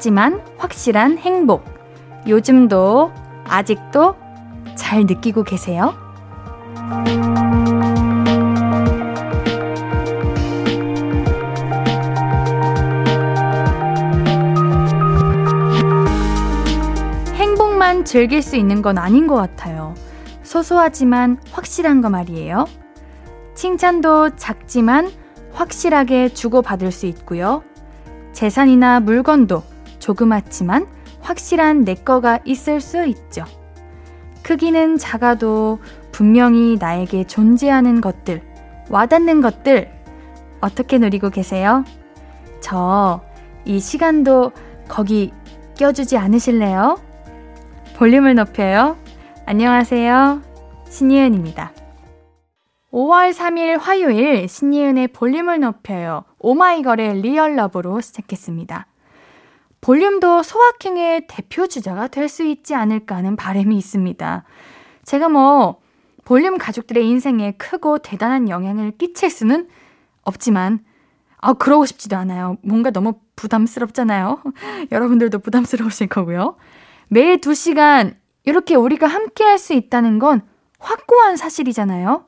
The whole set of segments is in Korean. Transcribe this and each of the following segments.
소소하지만 확실한 행복. 요즘도 아직도 잘 느끼고 계세요? 행복만 즐길 수 있는 건 아닌 것 같아요. 소소하지만 확실한 거 말이에요. 칭찬도 작지만 확실하게 주고받을 수 있고요. 재산이나 물건도 조그맣지만 확실한 내 거가 있을 수 있죠. 크기는 작아도 분명히 나에게 존재하는 것들, 와닿는 것들, 어떻게 누리고 계세요? 저 이 시간도 거기 껴주지 않으실래요? 볼륨을 높여요. 안녕하세요. 신예은입니다. 5월 3일 화요일 신예은의 볼륨을 높여요. 오마이걸의 리얼러브로 시작했습니다. 볼륨도 소확행의 대표 주자가 될 수 있지 않을까 하는 바람이 있습니다. 제가 뭐 볼륨 가족들의 인생에 크고 대단한 영향을 끼칠 수는 없지만 아 그러고 싶지도 않아요. 뭔가 너무 부담스럽잖아요. 여러분들도 부담스러우실 거고요. 매일 2시간 이렇게 우리가 함께 할 수 있다는 건 확고한 사실이잖아요.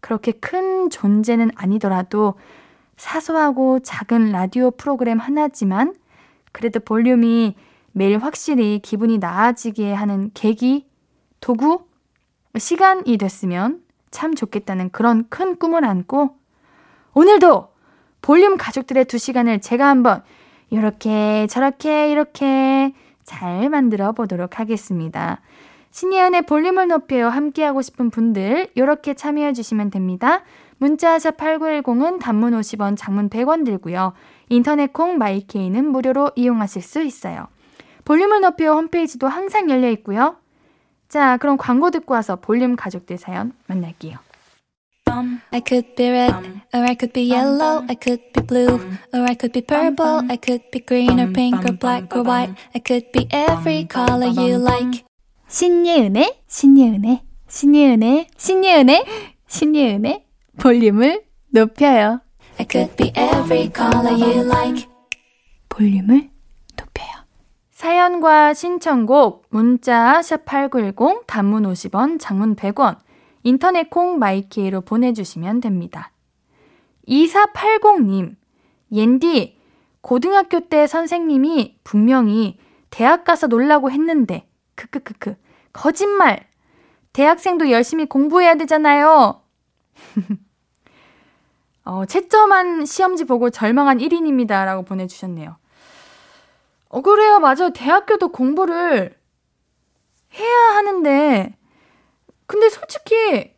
그렇게 큰 존재는 아니더라도 사소하고 작은 라디오 프로그램 하나지만 그래도 볼륨이 매일 확실히 기분이 나아지게 하는 계기, 도구, 시간이 됐으면 참 좋겠다는 그런 큰 꿈을 안고 오늘도 볼륨 가족들의 두 시간을 제가 한번 이렇게 저렇게 이렇게 잘 만들어 보도록 하겠습니다. 신예은의 볼륨을 높여요 함께하고 싶은 분들 이렇게 참여해 주시면 됩니다. 문자 샵 8910은 단문 50원, 장문 100원 들고요. 인터넷 콩 마이케이는 무료로 이용하실 수 있어요. 볼륨을 높여 홈페이지도 항상 열려 있고요. 자, 그럼 광고 듣고 와서 볼륨 가족들 사연 만날게요. I could be red, or I could be yellow, I could be blue, or I could be purple, I could be green or pink or black or white, I could be every color you like. 신예은의, 신예은의, 신예은의, 신예은의, 신예은의 볼륨을 높여요. I could be every color you like. 볼륨을 높여요. 사연과 신청곡 문자 샵8910 단문 50원, 장문 100원. 인터넷 콩 마이케이로 보내 주시면 됩니다. 2480님, 옌디, 고등학교 때 선생님이 분명히 대학 가서 놀라고 했는데, 크크크크, 거짓말! 대학생도 열심히 공부해야 되잖아요. 어, 채점한 시험지 보고 절망한 1인입니다. 라고 보내주셨네요. 어, 그래요. 맞아요. 대학교도 공부를 해야 하는데, 근데 솔직히,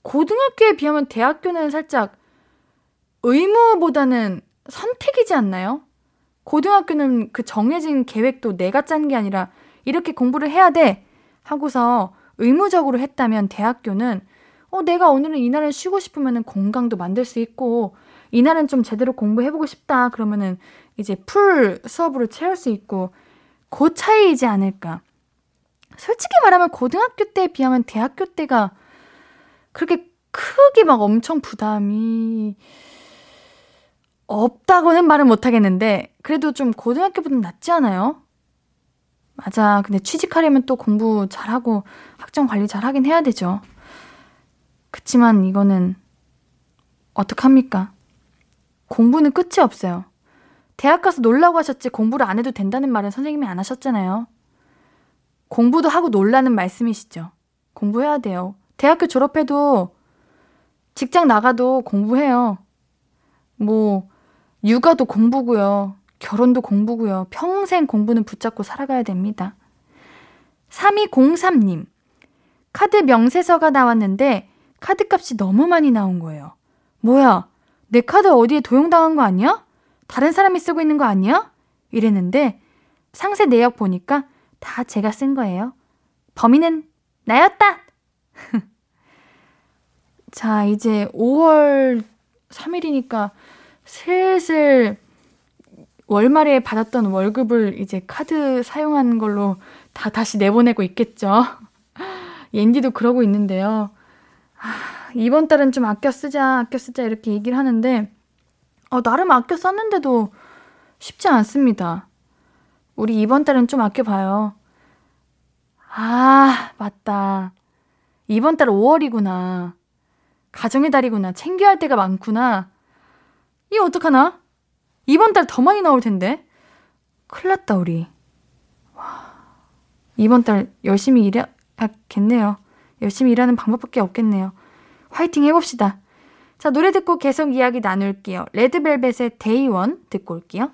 고등학교에 비하면 대학교는 살짝 의무보다는 선택이지 않나요? 고등학교는 그 정해진 계획도 내가 짠 게 아니라 이렇게 공부를 해야 돼 하고서 의무적으로 했다면 대학교는 어, 내가 오늘은 이날은 쉬고 싶으면은 공강도 만들 수 있고, 이날은 좀 제대로 공부해보고 싶다. 그러면은 이제 풀 수업으로 채울 수 있고, 그 차이이지 않을까. 솔직히 말하면 고등학교 때에 비하면 대학교 때가 그렇게 크게 막 엄청 부담이 없다고는 말은 못하겠는데, 그래도 좀 고등학교보다 낫지 않아요? 맞아. 근데 취직하려면 또 공부 잘하고 학점 관리 잘하긴 해야 되죠. 그치만 이거는 어떡합니까? 공부는 끝이 없어요. 대학 가서 놀라고 하셨지 공부를 안 해도 된다는 말은 선생님이 안 하셨잖아요. 공부도 하고 놀라는 말씀이시죠. 공부해야 돼요. 대학교 졸업해도 직장 나가도 공부해요. 뭐, 육아도 공부고요. 결혼도 공부고요. 평생 공부는 붙잡고 살아가야 됩니다. 3203님. 카드 명세서가 나왔는데 카드 값이 너무 많이 나온 거예요. 뭐야, 내 카드 어디에 도용당한 거 아니야? 다른 사람이 쓰고 있는 거 아니야? 이랬는데 상세 내역 보니까 다 제가 쓴 거예요. 범인은 나였다! 자, 이제 5월 3일이니까 슬슬 월말에 받았던 월급을 이제 카드 사용한 걸로 다 다시 내보내고 있겠죠. 옌디도 그러고 있는데요. 아, 이번 달은 좀 아껴 쓰자, 아껴 쓰자 이렇게 얘기를 하는데 어, 나름 아껴 썼는데도 쉽지 않습니다. 우리 이번 달은 좀 아껴봐요. 아, 맞다. 이번 달 5월이구나. 가정의 달이구나. 챙겨야 할 때가 많구나. 이 어떡하나? 이번 달 더 많이 나올 텐데. 큰일 났다, 우리. 와. 이번 달 열심히 일해야겠네요. 열심히 일하는 방법밖에 없겠네요. 화이팅 해봅시다. 자, 노래 듣고 계속 이야기 나눌게요. 레드벨벳의 데이원 듣고 올게요.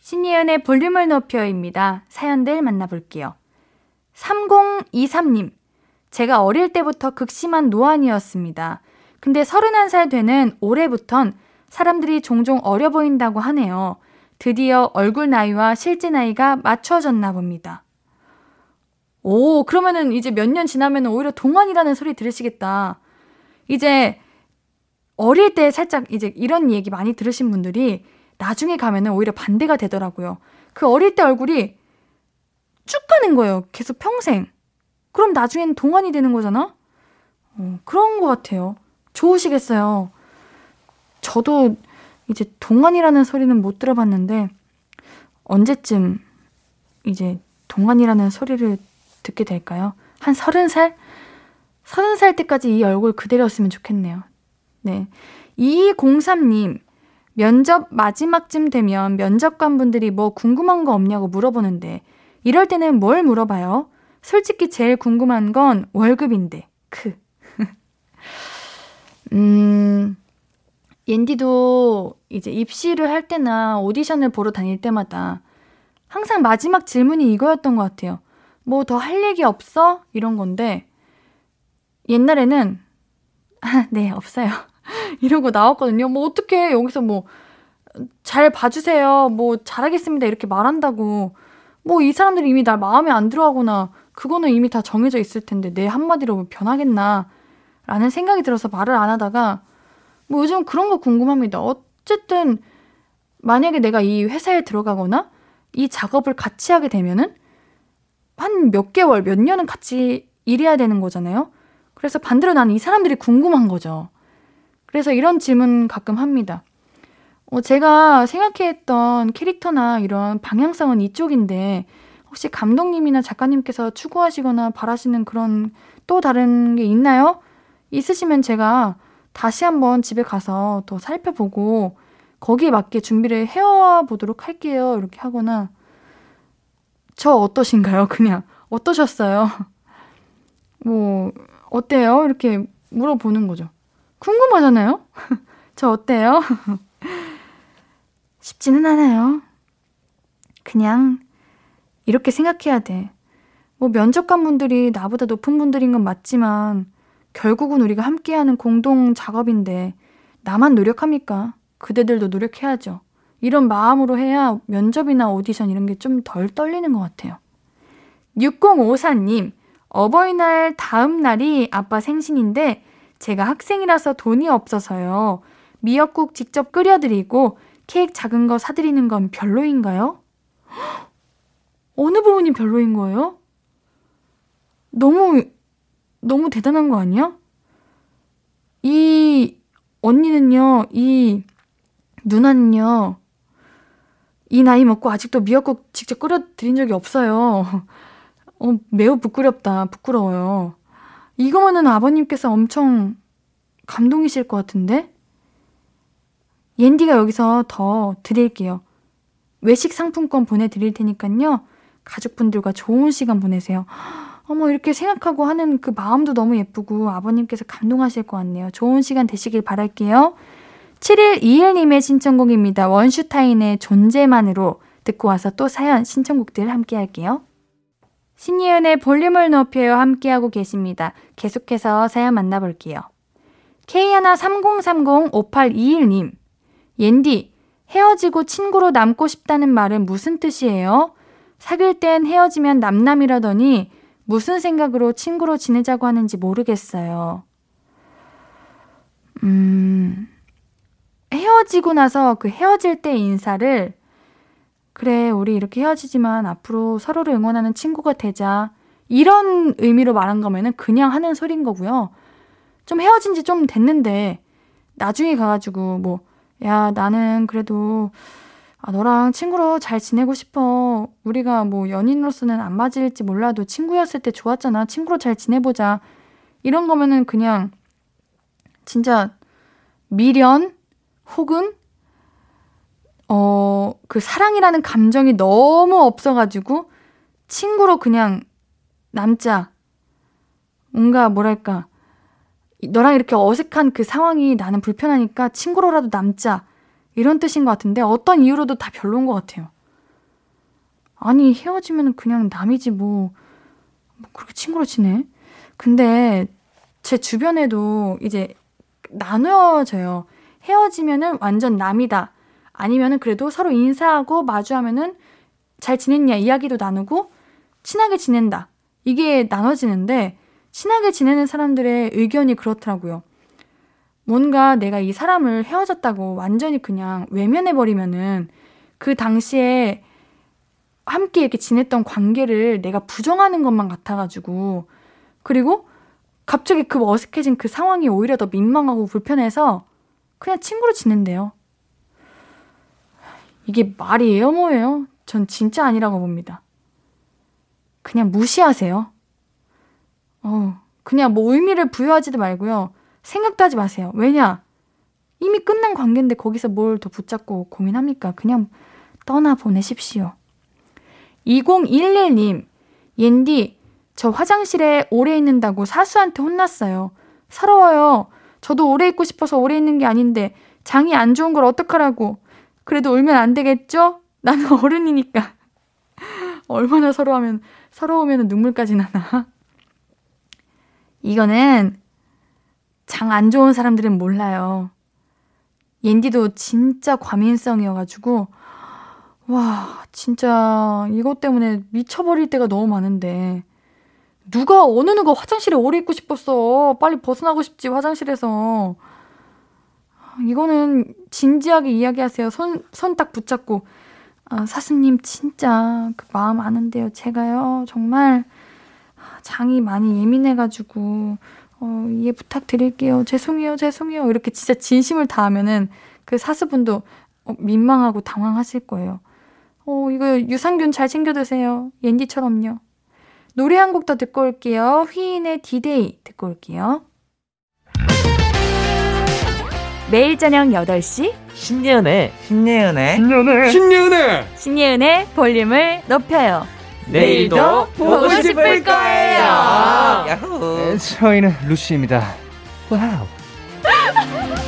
신예은의 볼륨을 높여입니다. 사연들 만나볼게요. 3023님. 제가 어릴 때부터 극심한 노안이었습니다. 근데 31살 되는 올해부턴 사람들이 종종 어려 보인다고 하네요. 드디어 얼굴 나이와 실제 나이가 맞춰졌나 봅니다. 오, 그러면은 이제 몇 년 지나면 오히려 동안이라는 소리 들으시겠다. 이제 어릴 때 살짝 이제 이런 얘기 많이 들으신 분들이 나중에 가면은 오히려 반대가 되더라고요. 그 어릴 때 얼굴이 쭉 가는 거예요. 계속 평생. 그럼 나중엔 동안이 되는 거잖아? 어, 그런 것 같아요. 좋으시겠어요. 저도 이제 동안이라는 소리는 못 들어봤는데, 언제쯤 이제 동안이라는 소리를 듣게 될까요? 한 서른 살? 서른 살 때까지 이 얼굴 그대로였으면 좋겠네요. 네. 2203님, 면접 마지막쯤 되면 면접관 분들이 뭐 궁금한 거 없냐고 물어보는데, 이럴 때는 뭘 물어봐요? 솔직히 제일 궁금한 건 월급인데, 크. 음, 옌디도 이제 입시를 할 때나 오디션을 보러 다닐 때마다 항상 마지막 질문이 이거였던 것 같아요. 뭐 더 할 얘기 없어? 이런 건데, 옛날에는, 아, 네, 없어요. 이러고 나왔거든요. 뭐 어떻게 여기서 뭐, 잘 봐주세요. 뭐 잘하겠습니다. 이렇게 말한다고. 뭐 이 사람들이 이미 날 마음에 안 들어 하거나, 그거는 이미 다 정해져 있을 텐데 내 한마디로 뭐 변하겠나. 라는 생각이 들어서 말을 안 하다가, 뭐 요즘 그런 거 궁금합니다. 어쨌든, 만약에 내가 이 회사에 들어가거나, 이 작업을 같이 하게 되면은, 한 몇 개월, 몇 년은 같이 일해야 되는 거잖아요? 그래서 반대로 나는 이 사람들이 궁금한 거죠. 그래서 이런 질문 가끔 합니다. 어, 제가 생각했던 캐릭터나 이런 방향성은 이쪽인데, 혹시 감독님이나 작가님께서 추구하시거나 바라시는 그런 또 다른 게 있나요? 있으시면 제가 다시 한번 집에 가서 더 살펴보고 거기에 맞게 준비를 해와 보도록 할게요. 이렇게 하거나 저 어떠신가요? 그냥 어떠셨어요? 뭐 어때요? 이렇게 물어보는 거죠. 궁금하잖아요? 저 어때요? 쉽지는 않아요. 그냥 이렇게 생각해야 돼. 뭐 면접관 분들이 나보다 높은 분들인 건 맞지만 결국은 우리가 함께하는 공동 작업인데 나만 노력합니까? 그대들도 노력해야죠. 이런 마음으로 해야 면접이나 오디션 이런 게 좀 덜 떨리는 것 같아요. 6054님, 어버이날 다음 날이 아빠 생신인데 제가 학생이라서 돈이 없어서요. 미역국 직접 끓여드리고 케이크 작은 거 사드리는 건 별로인가요? 어느 부분이 별로인 거예요? 너무, 너무 대단한 거 아니야? 이 언니는요, 이 누나는요, 이 나이 먹고 아직도 미역국 직접 끓여 드린 적이 없어요. 어, 매우 부끄럽다. 부끄러워요. 이거면은 아버님께서 엄청 감동이실 것 같은데? 옌디가 여기서 더 드릴게요. 외식 상품권 보내드릴 테니까요. 가족분들과 좋은 시간 보내세요. 어머, 이렇게 생각하고 하는 그 마음도 너무 예쁘고 아버님께서 감동하실 것 같네요. 좋은 시간 되시길 바랄게요. 7121님의 신청곡입니다. 원슈타인의 존재만으로 듣고 와서 또 사연 신청곡들 함께 할게요. 신예은의 볼륨을 높여요 함께하고 계십니다. 계속해서 사연 만나볼게요. K130305821님 옌디 헤어지고 친구로 남고 싶다는 말은 무슨 뜻이에요? 사귈 땐 헤어지면 남남이라더니 무슨 생각으로 친구로 지내자고 하는지 모르겠어요. 음, 헤어지고 나서 그 헤어질 때 인사를 그래, 우리 이렇게 헤어지지만 앞으로 서로를 응원하는 친구가 되자. 이런 의미로 말한 거면은 그냥 하는 소린 거고요. 좀 헤어진 지 좀 됐는데, 나중에 가가지고, 뭐, 야, 나는 그래도 아, 너랑 친구로 잘 지내고 싶어. 우리가 뭐 연인으로서는 안 맞을지 몰라도 친구였을 때 좋았잖아. 친구로 잘 지내보자. 이런 거면은 그냥 진짜 미련 혹은 어, 그 사랑이라는 감정이 너무 없어가지고 친구로 그냥 남자. 뭔가 뭐랄까. 너랑 이렇게 어색한 그 상황이 나는 불편하니까 친구로라도 남자. 이런 뜻인 것 같은데 어떤 이유로도 다 별로인 것 같아요. 아니, 헤어지면 그냥 남이지 뭐, 뭐 그렇게 친구로 지내? 근데 제 주변에도 이제 나누어져요. 헤어지면은 완전 남이다. 아니면은 그래도 서로 인사하고 마주하면은 잘 지냈냐 이야기도 나누고 친하게 지낸다. 이게 나눠지는데 친하게 지내는 사람들의 의견이 그렇더라고요. 뭔가 내가 이 사람을 헤어졌다고 완전히 그냥 외면해버리면은 그 당시에 함께 이렇게 지냈던 관계를 내가 부정하는 것만 같아가지고 그리고 갑자기 그 어색해진 그 상황이 오히려 더 민망하고 불편해서 그냥 친구로 지낸대요. 이게 말이에요, 뭐예요? 전 진짜 아니라고 봅니다. 그냥 무시하세요. 어, 그냥 뭐 의미를 부여하지도 말고요. 생각도 하지 마세요. 왜냐? 이미 끝난 관계인데 거기서 뭘 더 붙잡고 고민합니까? 그냥 떠나 보내십시오. 2011님, 옌디, 저 화장실에 오래 있는다고 사수한테 혼났어요. 서러워요. 저도 오래 있고 싶어서 오래 있는 게 아닌데 장이 안 좋은 걸 어떡하라고. 그래도 울면 안 되겠죠? 나는 어른이니까. 얼마나 서러하면, 서러우면 눈물까지 나나. 이거는 장 안 좋은 사람들은 몰라요. 옌디도 진짜 과민성이어가지고, 와, 진짜 이것 때문에 미쳐버릴 때가 너무 많은데. 누가, 어느 누가 화장실에 오래 있고 싶었어. 빨리 벗어나고 싶지, 화장실에서. 이거는 진지하게 이야기하세요. 손, 손 딱 붙잡고. 아, 사수님, 진짜 그 마음 아는데요. 제가요, 정말 장이 많이 예민해가지고, 어, 이해 부탁드릴게요. 죄송해요, 죄송해요. 이렇게 진짜 진심을 다하면은 그 사수분도 어, 민망하고 당황하실 거예요. 어, 이거 유산균 잘 챙겨 드세요. 옌디처럼요. 노래 한 곡 더 듣고 올게요. 휘인의 디데이 듣고 올게요. 매일 저녁 8시 신예은의 신예은의 신예은의 신예은의 신예은의 볼륨을 높여요. 내일도 보고 싶을 거예요. 야호. 네, 저희는 루시입니다. 와우.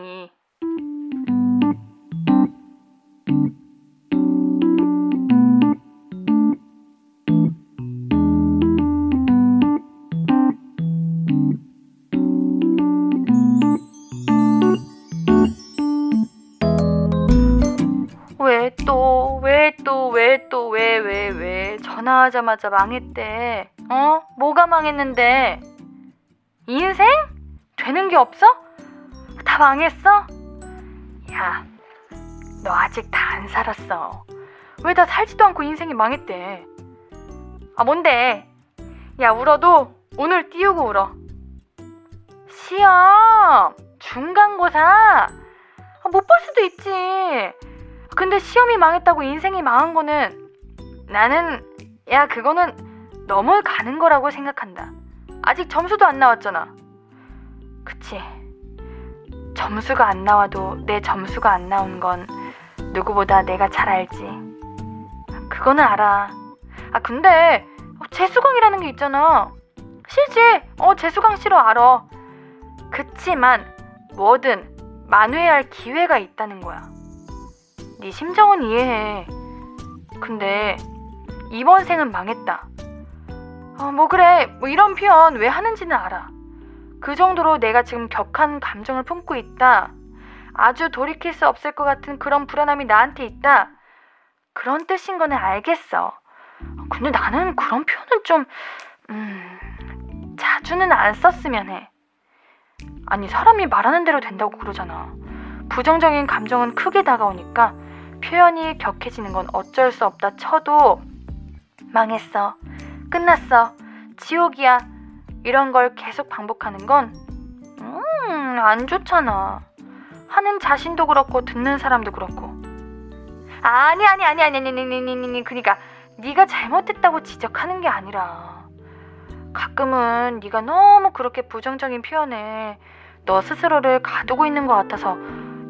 전화하자마자 망했대. 어? 뭐가 망했는데? 인생? 되는 게 없어? 다 망했어? 야, 너 아직 다 안 살았어. 왜 다 살지도 않고 인생이 망했대? 아, 뭔데? 야, 울어도 오늘 띄우고 울어. 시험! 중간고사! 아, 못볼 수도 있지. 근데 시험이 망했다고 인생이 망한 거는 나는, 야, 그거는 넘어 가는 거라고 생각한다. 아직 점수도 안 나왔잖아. 그치. 점수가 안 나와도 내 점수가 안 나온 건 누구보다 내가 잘 알지. 그거는 알아. 아, 근데 재수강이라는 게 있잖아. 싫지? 어, 재수강 싫어, 알아. 그치만 뭐든 만회할 기회가 있다는 거야. 네 심정은 이해해. 근데 이번 생은 망했다. 어, 뭐 그래, 뭐 이런 표현 왜 하는지는 알아. 그 정도로 내가 지금 격한 감정을 품고 있다. 아주 돌이킬 수 없을 것 같은 그런 불안함이 나한테 있다. 그런 뜻인 거는 알겠어. 근데 나는 그런 표현을 좀, 음, 자주는 안 썼으면 해. 아니, 사람이 말하는 대로 된다고 그러잖아. 부정적인 감정은 크게 다가오니까 표현이 격해지는 건 어쩔 수 없다 쳐도 망했어. 끝났어. 지옥이야. 이런 걸 계속 반복하는 건, 음, 안 좋잖아. 하는 자신도 그렇고 듣는 사람도 그렇고. 아니 아니 아니 아니 아니 아니 아니 아니 그러니까 네가 잘못했다고 지적하는 게 아니라 가끔은 네가 너무 그렇게 부정적인 표현에 너 스스로를 가두고 있는 것 같아서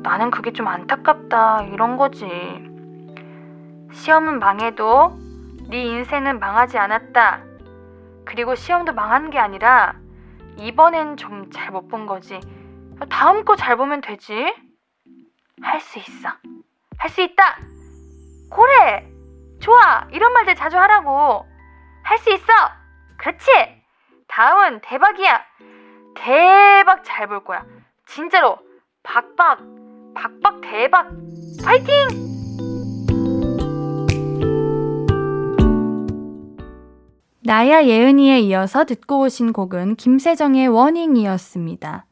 나는 그게 좀 안타깝다 이런 거지. 시험은 망해도 네 인생은 망하지 않았다. 그리고 시험도 망한 게 아니라 이번엔 좀 잘 못 본 거지. 다음 거 잘 보면 되지. 할 수 있어. 할 수 있다. 그래. 좋아. 이런 말들 자주 하라고. 할 수 있어. 그렇지. 다음은 대박이야. 대박 잘 볼 거야. 진짜로. 박박. 박박 대박. 파이팅! 나야 예은이에 이어서 듣고 오신 곡은 김세정의 워닝이었습니다.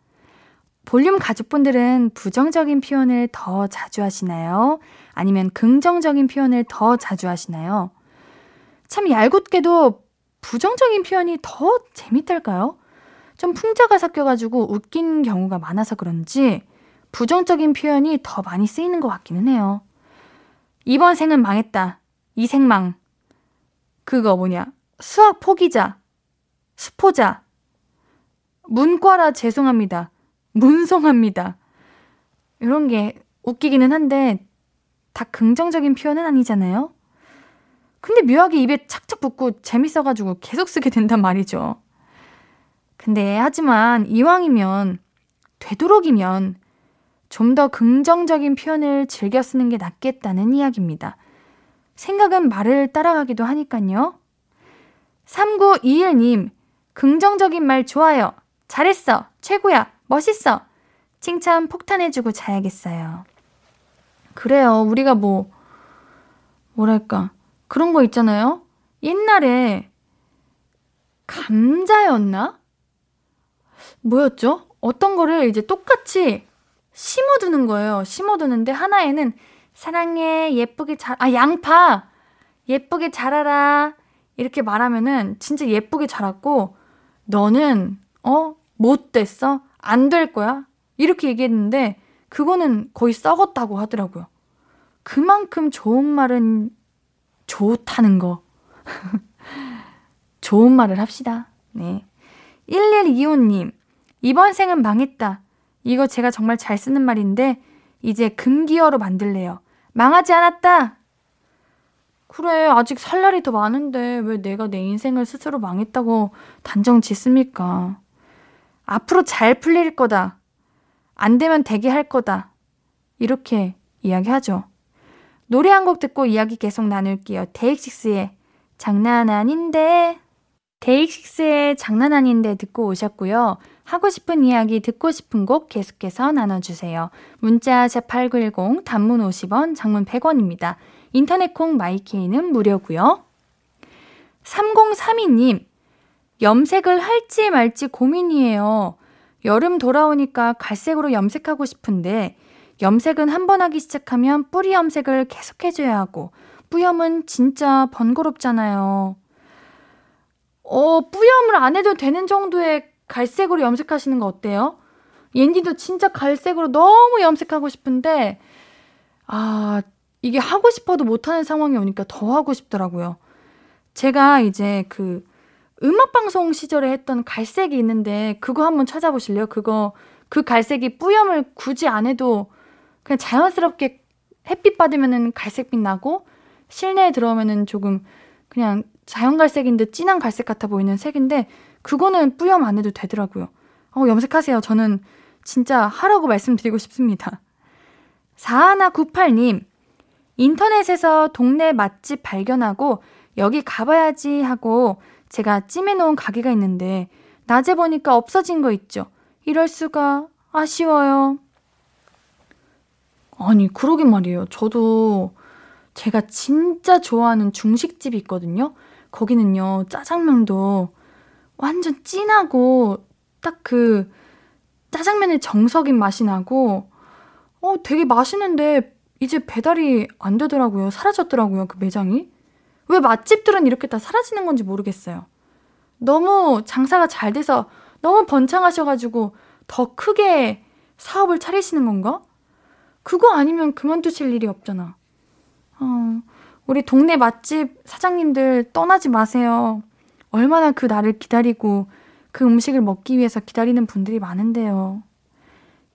볼륨 가족분들은 부정적인 표현을 더 자주 하시나요? 아니면 긍정적인 표현을 더 자주 하시나요? 참 얄궂게도 부정적인 표현이 더 재밌달까요? 좀 풍자가 섞여가지고 웃긴 경우가 많아서 그런지 부정적인 표현이 더 많이 쓰이는 것 같기는 해요. 이번 생은 망했다. 이 생망. 그거 뭐냐. 수학 포기자. 수포자. 문과라 죄송합니다. 문성합니다. 이런 게 웃기기는 한데 다 긍정적인 표현은 아니잖아요. 근데 묘하게 입에 착착 붙고 재밌어가지고 계속 쓰게 된단 말이죠. 근데 하지만 이왕이면 되도록이면 좀 더 긍정적인 표현을 즐겨 쓰는 게 낫겠다는 이야기입니다. 생각은 말을 따라가기도 하니깐요. 3921님, 긍정적인 말 좋아요. 잘했어. 최고야. 멋있어. 칭찬 폭탄해주고 자야겠어요. 그래요. 우리가 뭐, 뭐랄까. 그런 거 있잖아요. 옛날에 감자였나? 뭐였죠? 어떤 거를 이제 똑같이 심어두는 거예요. 심어두는데 하나에는 사랑해, 예쁘게 자, 아, 양파! 예쁘게 자라라. 이렇게 말하면은 진짜 예쁘게 자랐고, 너는, 어, 못 됐어? 안 될 거야? 이렇게 얘기했는데, 그거는 거의 썩었다고 하더라고요. 그만큼 좋은 말은 좋다는 거. 좋은 말을 합시다. 네. 1125님, 이번 생은 망했다. 이거 제가 정말 잘 쓰는 말인데, 이제 금기어로 만들래요. 망하지 않았다! 그래, 아직 살 날이 더 많은데, 왜 내가 내 인생을 스스로 망했다고 단정 짓습니까? 앞으로 잘 풀릴 거다. 안 되면 되게 할 거다. 이렇게 이야기하죠. 노래 한 곡 듣고 이야기 계속 나눌게요. 데이식스의 장난 아닌데. 데이식스의 장난 아닌데 듣고 오셨고요. 하고 싶은 이야기 듣고 싶은 곡 계속해서 나눠주세요. 문자 제8910 단문 50원 장문 100원입니다. 인터넷 콩 마이케이는 무료고요. 3032님 염색을 할지 말지 고민이에요. 여름 돌아오니까 갈색으로 염색하고 싶은데 염색은 한 번 하기 시작하면 뿌리 염색을 계속 해줘야 하고 뿌염은 진짜 번거롭잖아요. 어, 뿌염을 안 해도 되는 정도의 갈색으로 염색하시는 거 어때요? 옌디도 진짜 갈색으로 너무 염색하고 싶은데, 아, 이게 하고 싶어도 못하는 상황이 오니까 더 하고 싶더라고요. 제가 이제 그 음악방송 시절에 했던 갈색이 있는데 그거 한번 찾아보실래요? 그거 그 갈색이 뿌염을 굳이 안 해도 그냥 자연스럽게 햇빛 받으면은 갈색빛 나고 실내에 들어오면은 조금 그냥 자연 갈색인데 진한 갈색 같아 보이는 색인데 그거는 뿌염 안 해도 되더라고요. 어, 염색하세요. 저는 진짜 하라고 말씀드리고 싶습니다. 4198님, 인터넷에서 동네 맛집 발견하고 여기 가봐야지 하고 제가 찜해놓은 가게가 있는데 낮에 보니까 없어진 거 있죠. 이럴 수가 아쉬워요. 아니, 그러긴 말이에요. 저도 제가 진짜 좋아하는 중식집이 있거든요. 거기는요, 짜장면도 완전 진하고 딱 그 짜장면의 정석인 맛이 나고, 어, 되게 맛있는데 이제 배달이 안 되더라고요. 사라졌더라고요, 그 매장이. 왜 맛집들은 이렇게 다 사라지는 건지 모르겠어요. 너무 장사가 잘 돼서 너무 번창하셔가지고 더 크게 사업을 차리시는 건가? 그거 아니면 그만두실 일이 없잖아. 어, 우리 동네 맛집 사장님들 떠나지 마세요. 얼마나 그 날을 기다리고 그 음식을 먹기 위해서 기다리는 분들이 많은데요.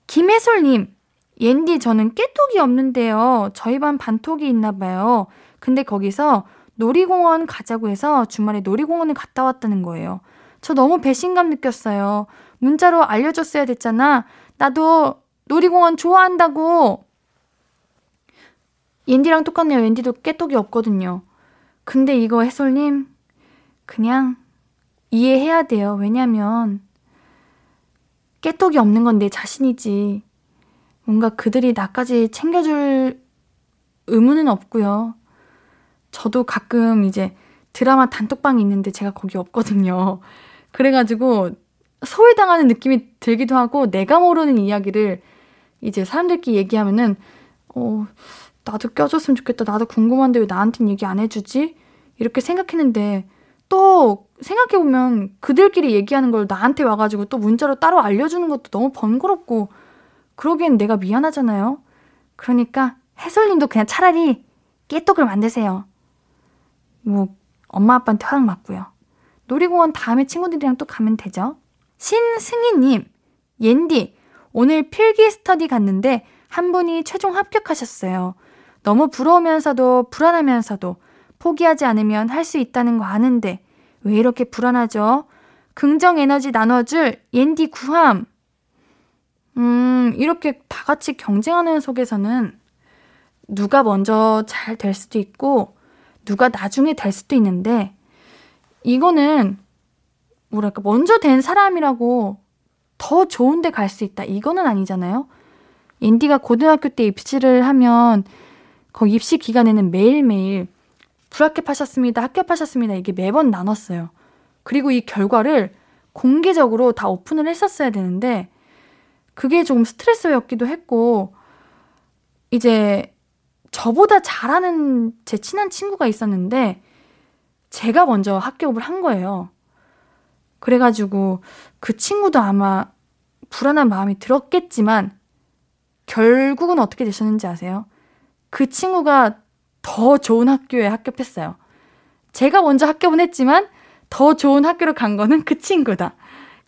김혜솔님, 옌디 저는 깨톡이 없는데요. 저희 반 반톡이 있나 봐요. 근데 거기서 놀이공원 가자고 해서 주말에 놀이공원을 갔다 왔다는 거예요. 저 너무 배신감 느꼈어요. 문자로 알려줬어야 됐잖아. 나도 놀이공원 좋아한다고. 옌디랑 똑같네요. 옌디도 깨톡이 없거든요. 근데 이거 해솔님, 그냥 이해해야 돼요. 왜냐면, 깨톡이 없는 건 내 자신이지. 뭔가 그들이 나까지 챙겨줄 의무는 없고요. 저도 가끔 이제 드라마 단톡방이 있는데 제가 거기 없거든요. 그래가지고 소외당하는 느낌이 들기도 하고 내가 모르는 이야기를 이제 사람들끼리 얘기하면은 어 나도 껴줬으면 좋겠다. 나도 궁금한데 왜 나한테는 얘기 안 해주지? 이렇게 생각했는데 또 생각해보면 그들끼리 얘기하는 걸 나한테 와가지고 또 문자로 따로 알려주는 것도 너무 번거롭고 그러기엔 내가 미안하잖아요. 그러니까 해솔님도 그냥 차라리 깨똑을 만드세요. 뭐 엄마 아빠한테 허락 맞고요. 놀이공원 다음에 친구들이랑 또 가면 되죠. 신승희님, 옌디, 오늘 필기 스터디 갔는데 한 분이 최종 합격하셨어요. 너무 부러우면서도 불안하면서도 포기하지 않으면 할 수 있다는 거 아는데 왜 이렇게 불안하죠? 긍정 에너지 나눠줄 옌디 구함. 음, 이렇게 다 같이 경쟁하는 속에서는 누가 먼저 잘 될 수도 있고 누가 나중에 될 수도 있는데 이거는 뭐랄까 먼저 된 사람이라고 더 좋은 데 갈 수 있다. 이거는 아니잖아요. 인디가 고등학교 때 입시를 하면 그 입시 기간에는 매일매일 불합격하셨습니다. 합격하셨습니다. 이게 매번 나눴어요. 그리고 이 결과를 공개적으로 다 오픈을 했었어야 되는데 그게 조금 스트레스였기도 했고 이제 저보다 잘하는 제 친한 친구가 있었는데 제가 먼저 합격을 한 거예요. 그래가지고 그 친구도 아마 불안한 마음이 들었겠지만 결국은 어떻게 되셨는지 아세요? 그 친구가 더 좋은 학교에 합격했어요. 제가 먼저 합격은 했지만 더 좋은 학교로 간 거는 그 친구다.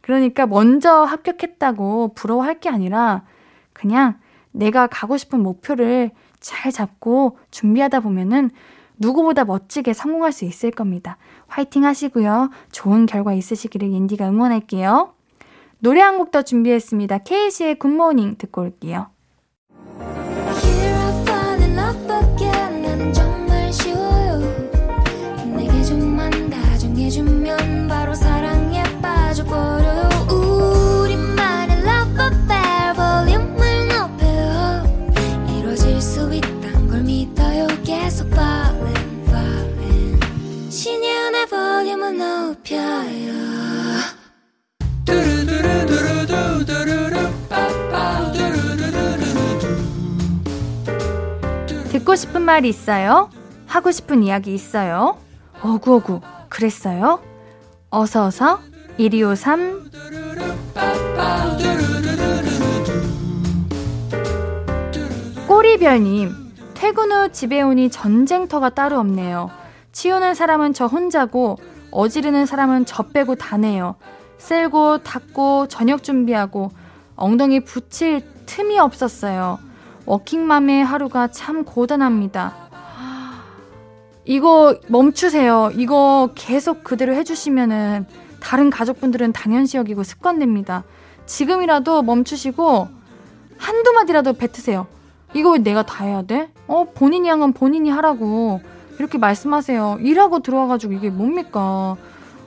그러니까 먼저 합격했다고 부러워할 게 아니라 그냥 내가 가고 싶은 목표를 잘 잡고 준비하다 보면은 누구보다 멋지게 성공할 수 있을 겁니다. 화이팅 하시고요. 좋은 결과 있으시기를 옌디가 응원할게요. 노래 한 곡 더 준비했습니다. 케이시의 굿모닝 듣고 올게요. 듣고 싶은 말 있어요? 하고 싶은 이야기 있어요? 어구어구 그랬어요? 어서어서 1253 꼬리별님 퇴근 후 집에 오니 전쟁터가 따로 없네요. 치우는 사람은 저 혼자고 어지르는 사람은 저 빼고 다네요. 쓸고 닦고 저녁 준비하고 엉덩이 붙일 틈이 없었어요. 워킹맘의 하루가 참 고단합니다. 이거 멈추세요. 이거 계속 그대로 해주시면은 다른 가족분들은 당연시 여기고 습관됩니다. 지금이라도 멈추시고 한두 마디라도 뱉으세요. 이거 왜 내가 다 해야 돼? 어, 본인이 한 건 본인이 하라고. 이렇게 말씀하세요. 일하고 들어와가지고 이게 뭡니까?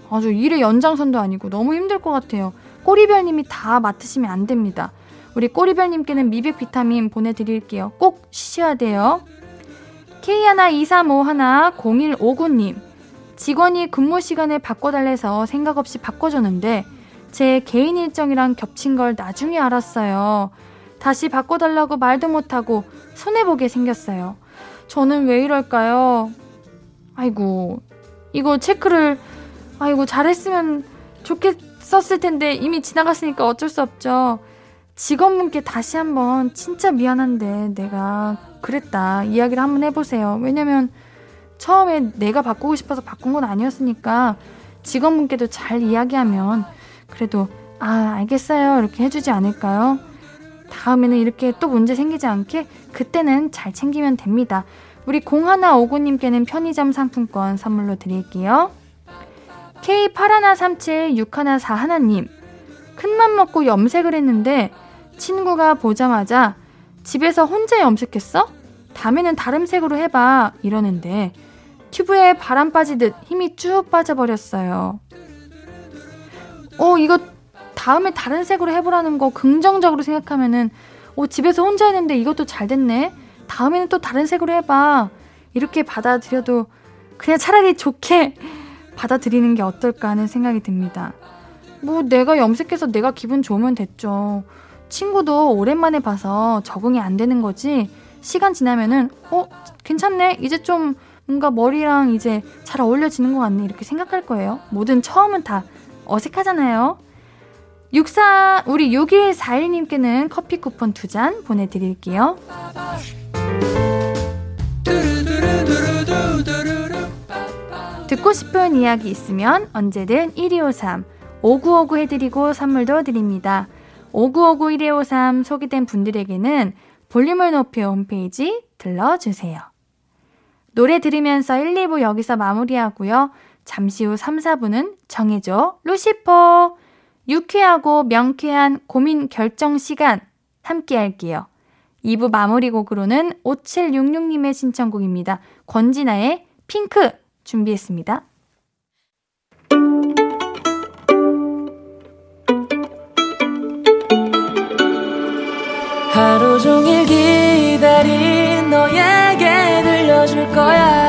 아주 일의 연장선도 아니고 너무 힘들 것 같아요. 꼬리별님이 다 맡으시면 안 됩니다. 우리 꼬리별님께는 미백 비타민 보내드릴게요. 꼭 쉬셔야 돼요. K123510159님. 직원이 근무 시간을 바꿔달래서 생각 없이 바꿔줬는데 제 개인 일정이랑 겹친 걸 나중에 알았어요. 다시 바꿔달라고 말도 못하고 손해보게 생겼어요. 저는 왜 이럴까요? 아이고, 이거 체크를, 아이고, 잘했으면 좋겠었을 텐데 이미 지나갔으니까 어쩔 수 없죠. 직원분께 다시 한번 진짜 미안한데 내가 그랬다 이야기를 한번 해보세요. 왜냐면 처음에 내가 바꾸고 싶어서 바꾼 건 아니었으니까 직원분께도 잘 이야기하면 그래도 아 알겠어요 이렇게 해주지 않을까요? 다음에는 이렇게 또 문제 생기지 않게 그때는 잘 챙기면 됩니다. 우리 공하나 오구님께는 편의점 상품권 선물로 드릴게요. K81376141님 큰맘 먹고 염색을 했는데 친구가 보자마자 집에서 혼자 염색했어? 다음에는 다른 색으로 해봐 이러는데 튜브에 바람 빠지듯 힘이 쭉 빠져버렸어요. 어 이거 다음에 다른 색으로 해보라는 거 긍정적으로 생각하면은 어 집에서 혼자 했는데 이것도 잘 됐네. 다음에는 또 다른 색으로 해봐. 이렇게 받아들여도 그냥 차라리 좋게 받아들이는 게 어떨까 하는 생각이 듭니다. 뭐 내가 염색해서 내가 기분 좋으면 됐죠. 친구도 오랜만에 봐서 적응이 안 되는 거지. 시간 지나면은 어 괜찮네. 이제 좀 뭔가 머리랑 이제 잘 어울려지는 것 같네. 이렇게 생각할 거예요. 뭐든 처음은 다 어색하잖아요. 64 우리 6141님께는 커피 쿠폰 두잔 보내드릴게요. 듣고 싶은 이야기 있으면 언제든 1253 5959 해드리고 선물도 드립니다. 5959-1253 소개된 분들에게는 볼륨을 높여 홈페이지 들러주세요. 노래 들으면서 1, 2부 여기서 마무리하고요. 잠시 후 3, 4부는 정해줘 루시퍼 유쾌하고 명쾌한 고민 결정 시간 함께 할게요. 2부 마무리 곡으로는 5766님의 신청곡입니다. 권진아의 핑크 준비했습니다. 하루 종일 기다린 너에게 들려줄 거야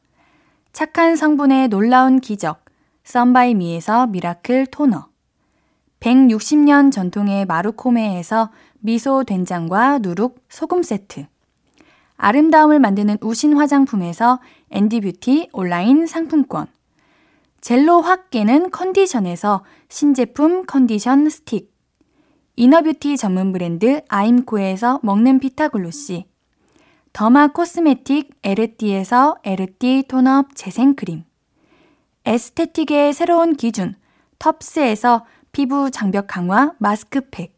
착한 성분의 놀라운 기적 썬바이미에서 미라클 토너, 160년 전통의 마루코메에서 미소 된장과 누룩 소금 세트, 아름다움을 만드는 우신 화장품에서 앤디뷰티 온라인 상품권, 젤로 확 깨는 컨디션에서 신제품 컨디션 스틱, 이너뷰티 전문 브랜드 아임코에서 먹는 피타글로시, 더마 코스메틱 에르띠에서 에르띠 톤업 재생크림, 에스테틱의 새로운 기준 텁스에서 피부 장벽 강화 마스크팩,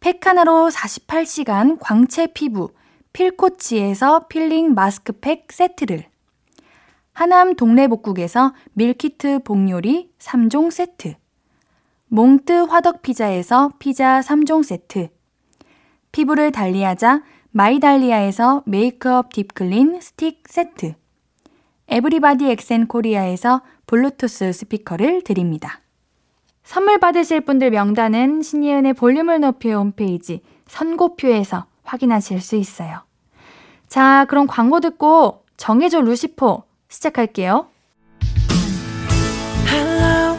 팩 하나로 48시간 광채 피부 필코치에서 필링 마스크팩 세트를. 하남 동래복국에서 밀키트 복요리 3종 세트. 몽뜨 화덕피자에서 피자 3종 세트. 피부를 달리하자 마이달리아에서 메이크업 딥클린 스틱 세트 에브리바디 엑센 코리아에서 블루투스 스피커를 드립니다. 선물 받으실 분들 명단은 신예은의 볼륨을 높여 홈페이지 선곡표에서 확인하실 수 있어요. 자, 그럼 광고 듣고 정해줘 루시포 시작할게요. Hello,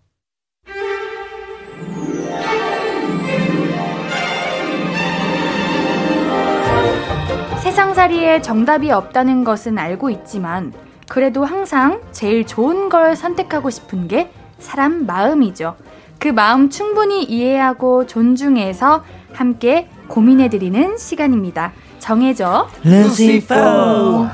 세상살이에 정답이 없다는 것은 알고 있지만 그래도 항상 제일 좋은 걸 선택하고 싶은 게 사람 마음이죠. 그 마음 충분히 이해하고 존중해서 함께 고민해드리는 시간입니다. 정해져. 루시퍼.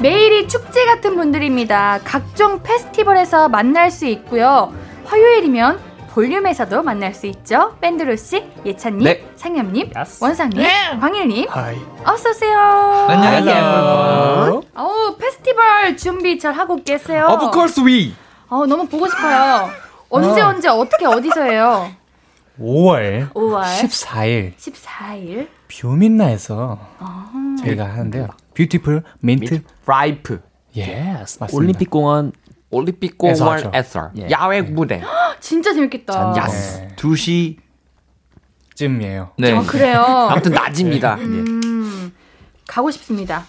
매일이 축제 같은 분들입니다. 각종 페스티벌에서 만날 수 있고요. 화요일이면 볼륨에서도 만날 수 있죠. 밴드로 씨, 예찬님, 네. 상엽님, 야스. 원상님, 광일님, hi 어서 오세요. 안녕하세요. 어우 페스티벌 준비 잘 하고 계세요. Of course we. 어 너무 보고 싶어요. 언제 어. 언제 어떻게 어디서 해요? 5월 5월 14일 14일. 뷰민라에서 아. 저희가 하는데요. 뷰티풀 민트 라이프 yes 맞습니다. 올림픽 공원 올림픽 공원. 에서 예. 야외 무대. 진짜 재밌겠다. yas 네. 2시. 쯤이에요. 네. 아, 그래요. 아무튼 낮입니다 음, 가고 싶습니다.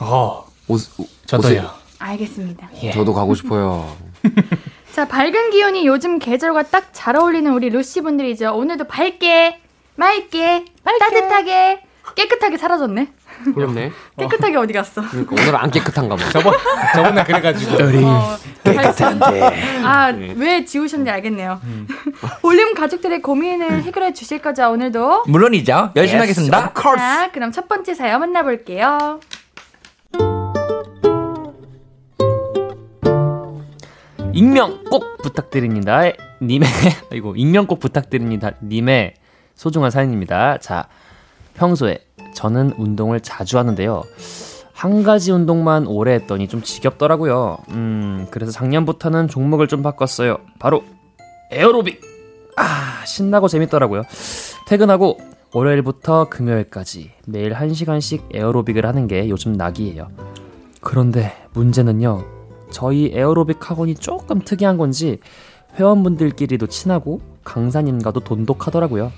어, 옷, 옷- 저도요. 알겠습니다. 예. 저도 가고 싶어요 자, 밝은 기운이 요즘 계절과 딱 잘 어울리는 우리 루시 분들이죠. 오늘도 밝게, 맑게, 따뜻하게, 깨끗하게 사라졌네. 그렇네 깨끗하게 어 디 갔어? 그러니까 오늘은 안 깨끗한가 봐 저번 저번에 그래가지고 어, 깨끗한데. 아, 왜 지우셨는지 알겠네요. 볼륨 가족들의 고민을 해결해 주실 거죠, 오늘도? 물론이죠. 열심히 하겠습니다. 자, 그럼 첫 번째 사연 만나볼게요. 익명 꼭 부탁드립니다. 님의 이거 익명 꼭 부탁드립니다. 님의 소중한 사연입니다. 자, 평소에 저는 운동을 자주 하는데요. 한 가지 운동만 오래 했더니 좀 지겹더라고요. 음, 그래서 작년부터는 종목을 좀 바꿨어요. 바로 에어로빅. 아, 신나고 재밌더라고요. 퇴근하고 월요일부터 금요일까지 매일 1시간씩 에어로빅을 하는 게 요즘 낙이에요. 그런데 문제는요. 저희 에어로빅 학원이 조금 특이한 건지 회원분들끼리도 친하고 강사님과도 돈독하더라고요.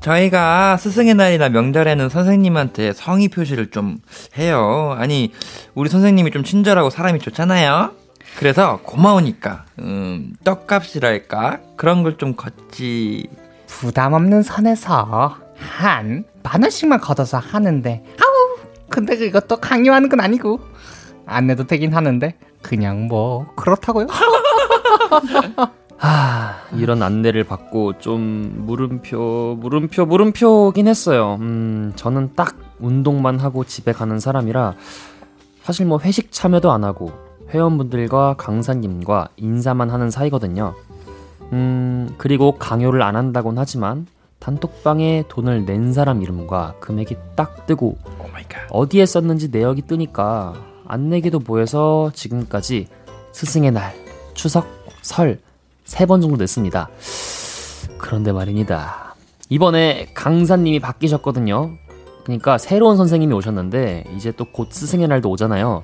저희가 스승의 날이나 명절에는 선생님한테 성의 표시를 좀 해요. 아니, 우리 선생님이 좀 친절하고 사람이 좋잖아요. 그래서 고마우니까, 음, 떡값이랄까? 그런 걸 좀 걷지. 부담 없는 선에서 한 만 원씩만 걷어서 하는데 아우 근데 이것도 강요하는 건 아니고 안 내도 되긴 하는데 그냥 뭐 그렇다고요. 하, 이런 안내를 받고 좀 물음표, 물음표, 물음표긴 했어요. 음, 저는 딱 운동만 하고 집에 가는 사람이라 사실 뭐 회식 참여도 안 하고 회원분들과 강사님과 인사만 하는 사이거든요. 음, 그리고 강요를 안 한다곤 하지만 단톡방에 돈을 낸 사람 이름과 금액이 딱 뜨고 갓. 어디에 썼는지 내역이 뜨니까 안 내기도 뭐해서 지금까지 스승의 날, 추석, 설 세 번 정도 냈습니다. 그런데 말입니다. 이번에 강사님이 바뀌셨거든요. 그러니까 새로운 선생님이 오셨는데 이제 또 곧 스승의 날도 오잖아요.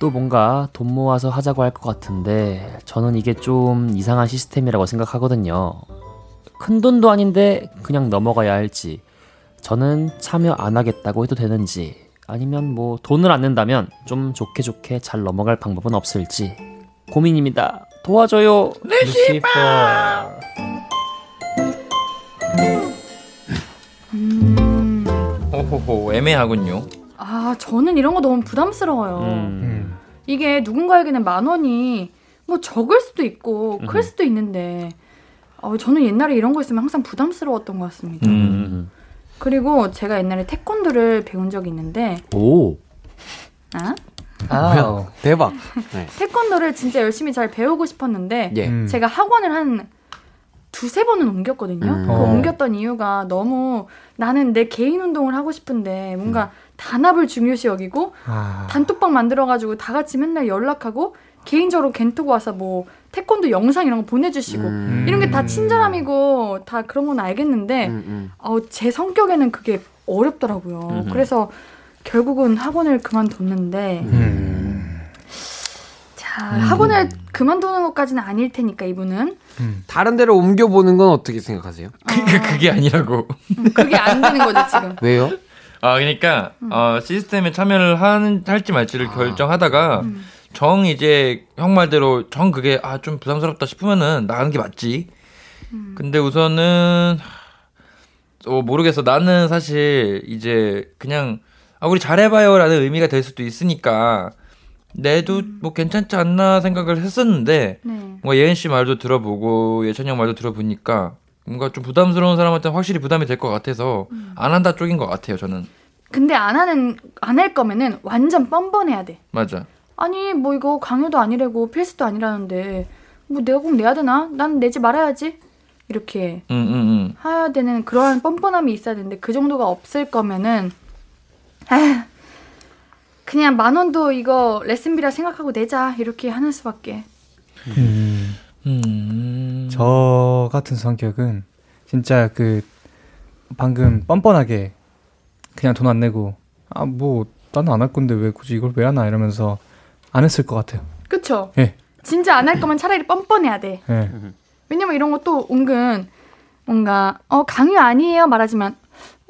또 뭔가 돈 모아서 하자고 할 것 같은데 저는 이게 좀 이상한 시스템이라고 생각하거든요. 큰 돈도 아닌데 그냥 넘어가야 할지 저는 참여 안 하겠다고 해도 되는지 아니면 뭐 돈을 안 낸다면 좀 좋게 좋게 잘 넘어갈 방법은 없을지 고민입니다. 도와줘요. 루시퍼. 음, 호호호, 애매하군요. 아, 저는 이런 거 너무 부담스러워요. 음. 음. 이게 누군가에게는 만 원이 뭐 적을 수도 있고 클 음. 수도 있는데 어, 저는 옛날에 이런 거 있으면 항상 부담스러웠던 것 같습니다. 음. 그리고 제가 옛날에 태권도를 배운 적이 있는데 오 아? 아우. 대박 태권도를 진짜 열심히 잘 배우고 싶었는데 예 음. 제가 학원을 한 두세 번은 옮겼거든요. 음. 그 어. 옮겼던 이유가 너무 나는 내 개인 운동을 하고 싶은데 뭔가 단합을 중요시 여기고 아. 단톡방 만들어가지고 다 같이 맨날 연락하고 개인적으로 겐트고 와서 뭐 태권도 영상 이런 거 보내주시고 음. 이런 게 다 친절함이고 다 그런 건 알겠는데 음, 음. 어, 제 성격에는 그게 어렵더라고요. 음흠. 그래서 결국은 학원을 그만뒀는데 음. 자 학원을 그만두는 것까지는 아닐 테니까 이분은 다른 데로 옮겨보는 건 어떻게 생각하세요? 그, 그, 그게 아니라고. 음, 그게 안 되는 거죠 지금. 왜요? 아, 그러니까, 음. 어, 시스템에 참여를 한, 할지 말지를 결정하다가, 음. 정 이제, 형 말대로, 정 그게, 아, 좀 부담스럽다 싶으면은, 나가는 게 맞지. 음. 근데 우선은, 어, 모르겠어. 나는 사실, 이제, 그냥, 아, 우리 잘해봐요. 라는 의미가 될 수도 있으니까, 내도 뭐 괜찮지 않나 생각을 했었는데, 네. 뭔가 예은 씨 말도 들어보고, 예찬이 형 말도 들어보니까, 뭔가 좀 부담스러운 사람한테 는 확실히 부담이 될 것 같아서, 음. 안 한다 쪽인 것 같아요, 저는. 근데 안 하는 안 할 거면은 완전 뻔뻔해야 돼. 맞아. 아니 뭐 이거 강요도 아니라고 필수도 아니라는데 뭐 내가 꼭 내야 되나? 난 내지 말아야지. 이렇게 응, 응, 응. 해야 되는 그러한 뻔뻔함이 있어야 되는데 그 정도가 없을 거면은 아 그냥 만 원도 이거 레슨비라 생각하고 내자 이렇게 하는 수밖에. 음, 음. 저 같은 성격은 진짜 그 방금 뻔뻔하게 그냥 돈 안 내고 아 뭐 나는 안 할 건데 왜 굳이 이걸 왜 하나 이러면서 안 했을 것 같아요. 그쵸? 예. 진짜 안 할 거면 차라리 뻔뻔해야 돼. 예. 왜냐면 이런 것도 은근 뭔가 어 강요 아니에요 말하지만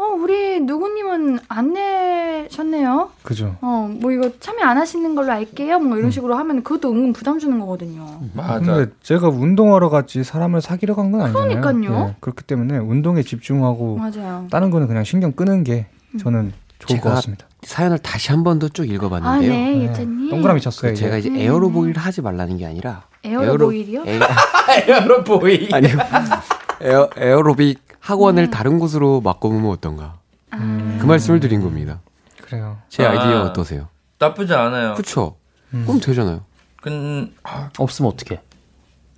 어 우리 누구님은 안 내셨네요. 그죠. 어 뭐 이거 참여 안 하시는 걸로 알게요. 뭐 이런 식으로 하면 그것도 은근 부담 주는 거거든요. 맞아. 근데 제가 운동하러 갔지 사람을 사귀러 간 건 아니잖아요. 그러니까요. 예, 그렇기 때문에 운동에 집중하고 맞아요. 다른 거는 그냥 신경 끄는 게 저는 좋을 것 같습니다. 사연을 다시 한 번 더 쭉 아 읽어봤는데요. 네, 네. 예찬님. 동그라미 쳤어요. 그 제가 이제. 이제 에어로보이를 하지 말라는 게 아니라 에어로보일이요? 에어, 에어로보이. 아니요. 에어, 에어로빅 학원을 음. 다른 곳으로 바꿔보면 어떤가? 아, 그 말씀을 드린 겁니다. 그래요. 제 아. 아이디어 어떠세요? 나쁘지 않아요. 그쵸? 음. 그럼 되잖아요. 근, 아, 없으면 어떡해.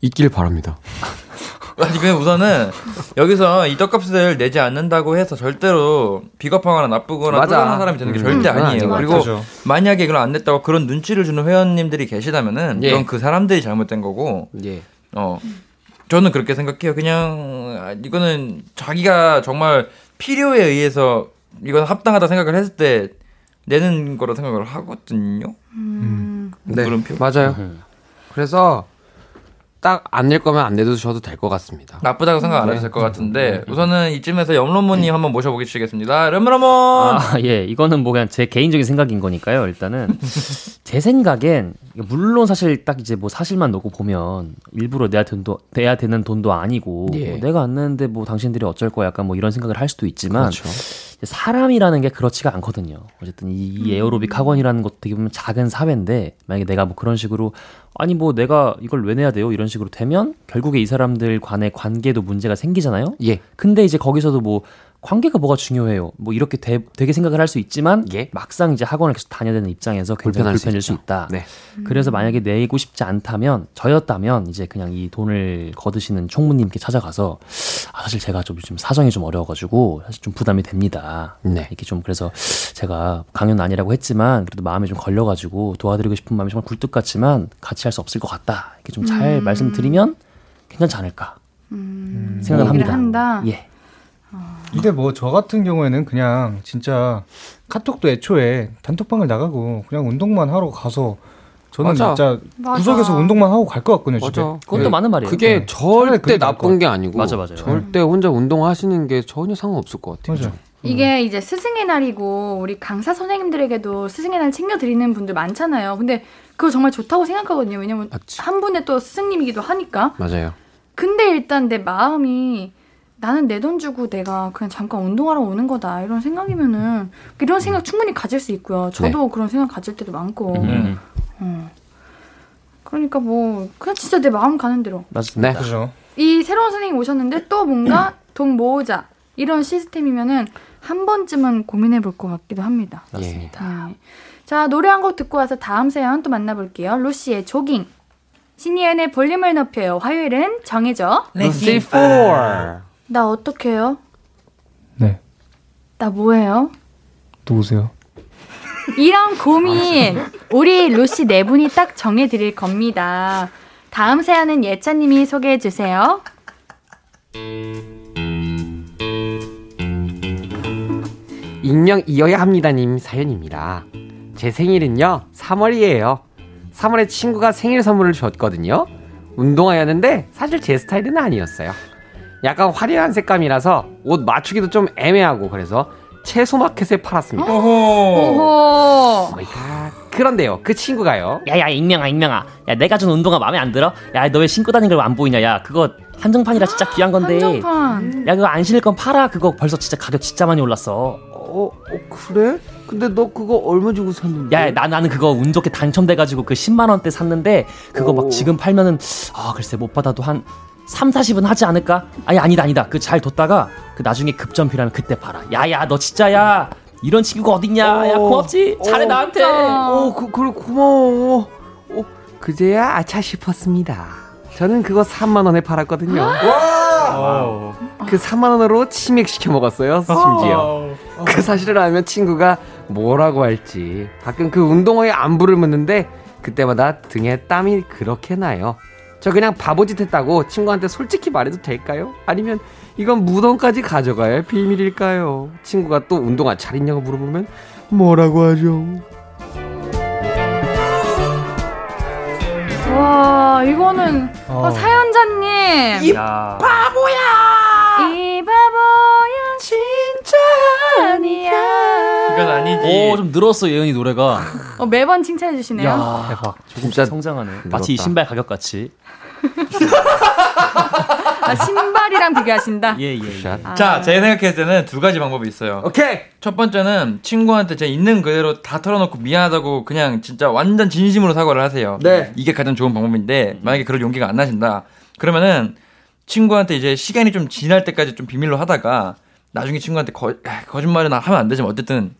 있길 바랍니다. 아니, 그냥 우선은, 여기서 이 떡값을 내지 않는다고 해서 절대로 비겁하거나 나쁘거나 맞아. 똘똘한 사람이 되는 게 음, 절대 그건 아니에요. 아닌 것 그리고 같아요. 만약에 이걸 안 냈다고 그런 눈치를 주는 회원님들이 계시다면은, 예. 이건 그 사람들이 잘못된 거고, 예. 어, 저는 그렇게 생각해요. 그냥, 아, 이거는 자기가 정말 필요에 의해서 이건 합당하다 생각을 했을 때 내는 거라 생각을 하거든요. 음. 네. 물음표? 맞아요. 음. 그래서 딱 안 낼 거면 안 내주셔도 될 것 같습니다. 나쁘다고 생각 안 네. 해도 될 것 같은데 우선은 이쯤에서 염로모님 한번 모셔보시겠습니다. 염로모. 아, 예. 이거는 뭐 그냥 제 개인적인 생각인 거니까요. 일단은 제 생각엔 물론 사실 딱 이제 뭐 사실만 놓고 보면 일부러 내야 돈도 내야 되는 돈도 아니고 예. 뭐 내가 안 내는데 뭐 당신들이 어쩔 거야 약간 뭐 이런 생각을 할 수도 있지만 그렇죠. 사람이라는 게 그렇지가 않거든요. 어쨌든 이, 이 에어로빅 학원이라는 것도 되게 보면 작은 사회인데 만약에 내가 뭐 그런 식으로 아니 뭐 내가 이걸 왜 내야 돼요? 이런 식으로 되면 결국에 이 사람들 간의 관계도 문제가 생기잖아요. 예. 근데 이제 거기서도 뭐 관계가 뭐가 중요해요. 뭐 이렇게 되, 게 생각을 할 수 있지만 예. 막상 이제 학원을 계속 다녀야 되는 입장에서 굉장히 불편할 수 수. 있다. 네. 그래서 만약에 내고 싶지 않다면 저였다면 이제 그냥 이 돈을 거두시는 총무님께 찾아가서 아, 사실 제가 좀 요즘 사정이 좀 어려워가지고 사실 좀 부담이 됩니다. 네. 이렇게 좀 그래서 제가 강요는 아니라고 했지만 그래도 마음에 좀 걸려가지고 도와드리고 싶은 마음이 정말 굴뚝 같지만 같이 할 수 없을 것 같다. 이렇게 좀잘 음. 말씀드리면 괜찮지 않을까 음. 생각을 합니다. 한다. 예. 근데 뭐 저 같은 경우에는 그냥 진짜 카톡도 애초에 단톡방을 나가고 그냥 운동만 하러 가서 저는 맞아. 진짜 맞아. 구석에서 운동만 하고 갈 것 같거든요 집에. 맞아. 그것도 그- 맞는 말이에요. 그게 네. 절대 나쁜 게 아니고 맞아, 맞아요. 절대 혼자 운동하시는 게 전혀 상관없을 것 같아요. 맞아. 이게 이제 스승의 날이고 우리 강사 선생님들에게도 스승의 날 챙겨 드리는 분들 많잖아요. 근데 그거 정말 좋다고 생각하거든요. 왜냐면 맞지. 한 분의 또 스승님이기도 하니까. 맞아요. 근데 일단 내 마음이 나는 내 돈 주고 내가 그냥 잠깐 운동하러 오는 거다 이런 생각이면은 이런 생각 충분히 가질 수 있고요. 저도 그런 생각 가질 때도 많고. 음, 어. 그러니까 뭐 그냥 진짜 내 마음 가는 대로. 맞습니다. 네. 그죠. 이 새로운 선생님 오셨는데 또 뭔가 돈 모으자 이런 시스템이면은 한 번쯤은 고민해 볼 것 같기도 합니다. 맞습니다. 네. 자 노래 한 곡 듣고 와서 다음 사연 또 만나볼게요. 루시의 조깅. 신이은의 볼륨을 높여요. 화요일은 정해져. 루시 4. 나 어떡해요? 네. 나 뭐해요? 누구세요? 이런 고민 우리 루시 네 분이 딱 정해드릴 겁니다. 다음 사연은 예찬님이 소개해 주세요. 익명 이어야 합니다님 사연입니다. 제 생일은요 3월이에요. 3월에 친구가 생일 선물을 줬거든요. 운동화였는데 사실 제 스타일은 아니었어요. 약간 화려한 색감이라서 옷 맞추기도 좀 애매하고 그래서 채소 마켓에 팔았습니다. 오호. 아, 그런데요, 그 친구가요. 야야 익명아 익명아 야 내가 준 운동화 마음에 안 들어? 야 너 왜 신고 다니는 걸 안 보이냐 야 그거 한정판이라 진짜 귀한 건데 한정판. 야 그거 안 신을 건 팔아 그거 벌써 진짜 가격 진짜 많이 올랐어 어, 어 그래? 근데 너 그거 얼마 주고 샀는데? 야, 나, 나는 그거 운 좋게 당첨돼가지고 그 10만 원대 샀는데, 그거 막 지금 팔면은, 아, 글쎄, 못 받아도 한 3, 40은 하지 않을까? 아니, 아니다, 아니다. 그 잘 뒀다가, 그 나중에 급전필하면 그때 팔아. 야, 야, 너 진짜, 야, 이런 친구가 어딨냐? 야, 고맙지? 잘해, 어, 나한테. 어, 그, 그래, 고마워. 어, 그제야 아차 싶었습니다. 저는 그거 3만 원에 팔았거든요. 그 3만 원으로 치맥 시켜 먹었어요, 심지어. 그 사실을 알면 친구가 뭐라고 할지. 가끔 그 운동화에 안부를 묻는데, 그때마다 등에 땀이 그렇게 나요. 저 그냥 바보짓 했다고 친구한테 솔직히 말해도 될까요? 아니면 이건 무덤까지 가져가야 할 비밀일까요? 친구가 또 운동화 잘 있냐고 물어보면 뭐라고 하죠? 와, 이거는 어. 어, 사연자님. 야. 이 아니야. 이건 아니지. 오, 좀 늘었어, 예은이 노래가. 어, 매번 칭찬해 주시네요. 야, 대박. 진짜 성장하네. 마치 이 신발 가격 같이. 아, 신발이랑 비교하신다. 예, 예. 예. 샷. 아. 자, 제가 생각했을 때는 두 가지 방법이 있어요. 오케이. 첫 번째는 친구한테 제 있는 그대로 다 털어놓고 미안하다고 그냥 진짜 완전 진심으로 사과를 하세요. 네. 이게 가장 좋은 방법인데 만약에 그럴 용기가 안 나신다. 그러면은 친구한테 이제 시간이 좀 지날 때까지 좀 비밀로 하다가 나중에 친구한테 거, 아, 거짓말은 하면 안 되지만 어쨌든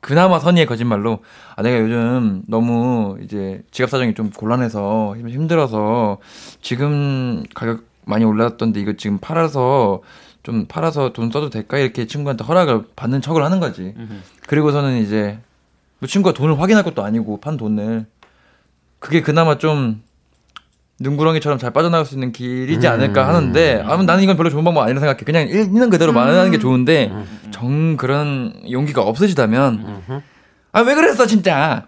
그나마 선의의 거짓말로 아 내가 요즘 너무 이제 지갑 사정이 좀 곤란해서 힘- 힘들어서 지금 가격 많이 올랐던데 이거 지금 팔아서 좀 팔아서 돈 써도 될까 이렇게 친구한테 허락을 받는 척을 하는 거지. 그리고서는 이제 뭐 친구가 돈을 확인할 것도 아니고 판 돈을 그게 그나마 좀 눈구렁이처럼 잘 빠져나갈 수 있는 길이지 않을까 하는데 아 나는 이건 별로 좋은 방법 아니라 생각해. 그냥 있는 그대로 말하는 게 좋은데 정 그런 용기가 없으시다면 아 왜 그랬어 진짜.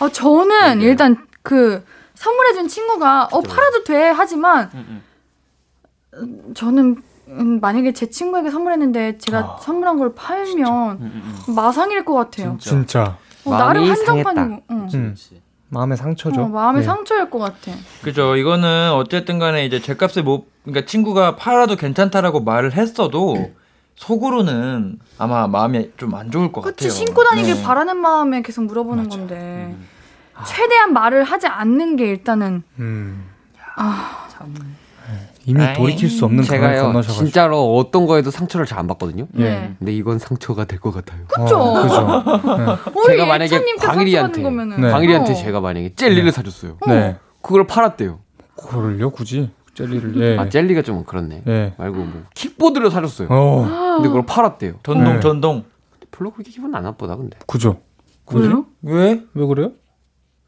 어, 저는 일단 그 선물해준 친구가 어 팔아도 돼. 하지만 음, 저는 음, 만약에 제 친구에게 선물했는데 제가 선물한 걸 팔면 마상일 것 같아요. 진짜. 어, 나름 한정판이고 응. 음. 마음의 상처죠. 어, 마음의 네. 상처일 것 같아. 그죠. 이거는 어쨌든 간에 이제 제값에 못, 그러니까 친구가 팔아도 괜찮다라고 말을 했어도 속으로는 아마 마음이 좀 안 좋을 것 그치 같아요. 신고 다니길 네. 바라는 마음에 계속 물어보는 건데 최대한 말을 하지 않는 게 일단은 음. 아 이미 아이, 돌이킬 수 없는 제가요 건너셔가지고. 진짜로 어떤 거에도 상처를 잘 안 받거든요. 네. 근데 이건 상처가 될 것 같아요. 어, 그죠. 우리 제가 만약에 광일이한테 네. 광일이한테 어. 제가 만약에 젤리를 사줬어요. 네. 그걸 팔았대요. 그걸요 굳이 젤리를. 예. 아 젤리가 좀 그렇네. 예. 말고 뭐 킥보드를 사줬어요. 어. 근데 그걸 팔았대요. 전동 네. 전동. 별로 그렇게 기분 안 나쁘다 근데. 그죠. 그래요? 왜? 왜 그래요?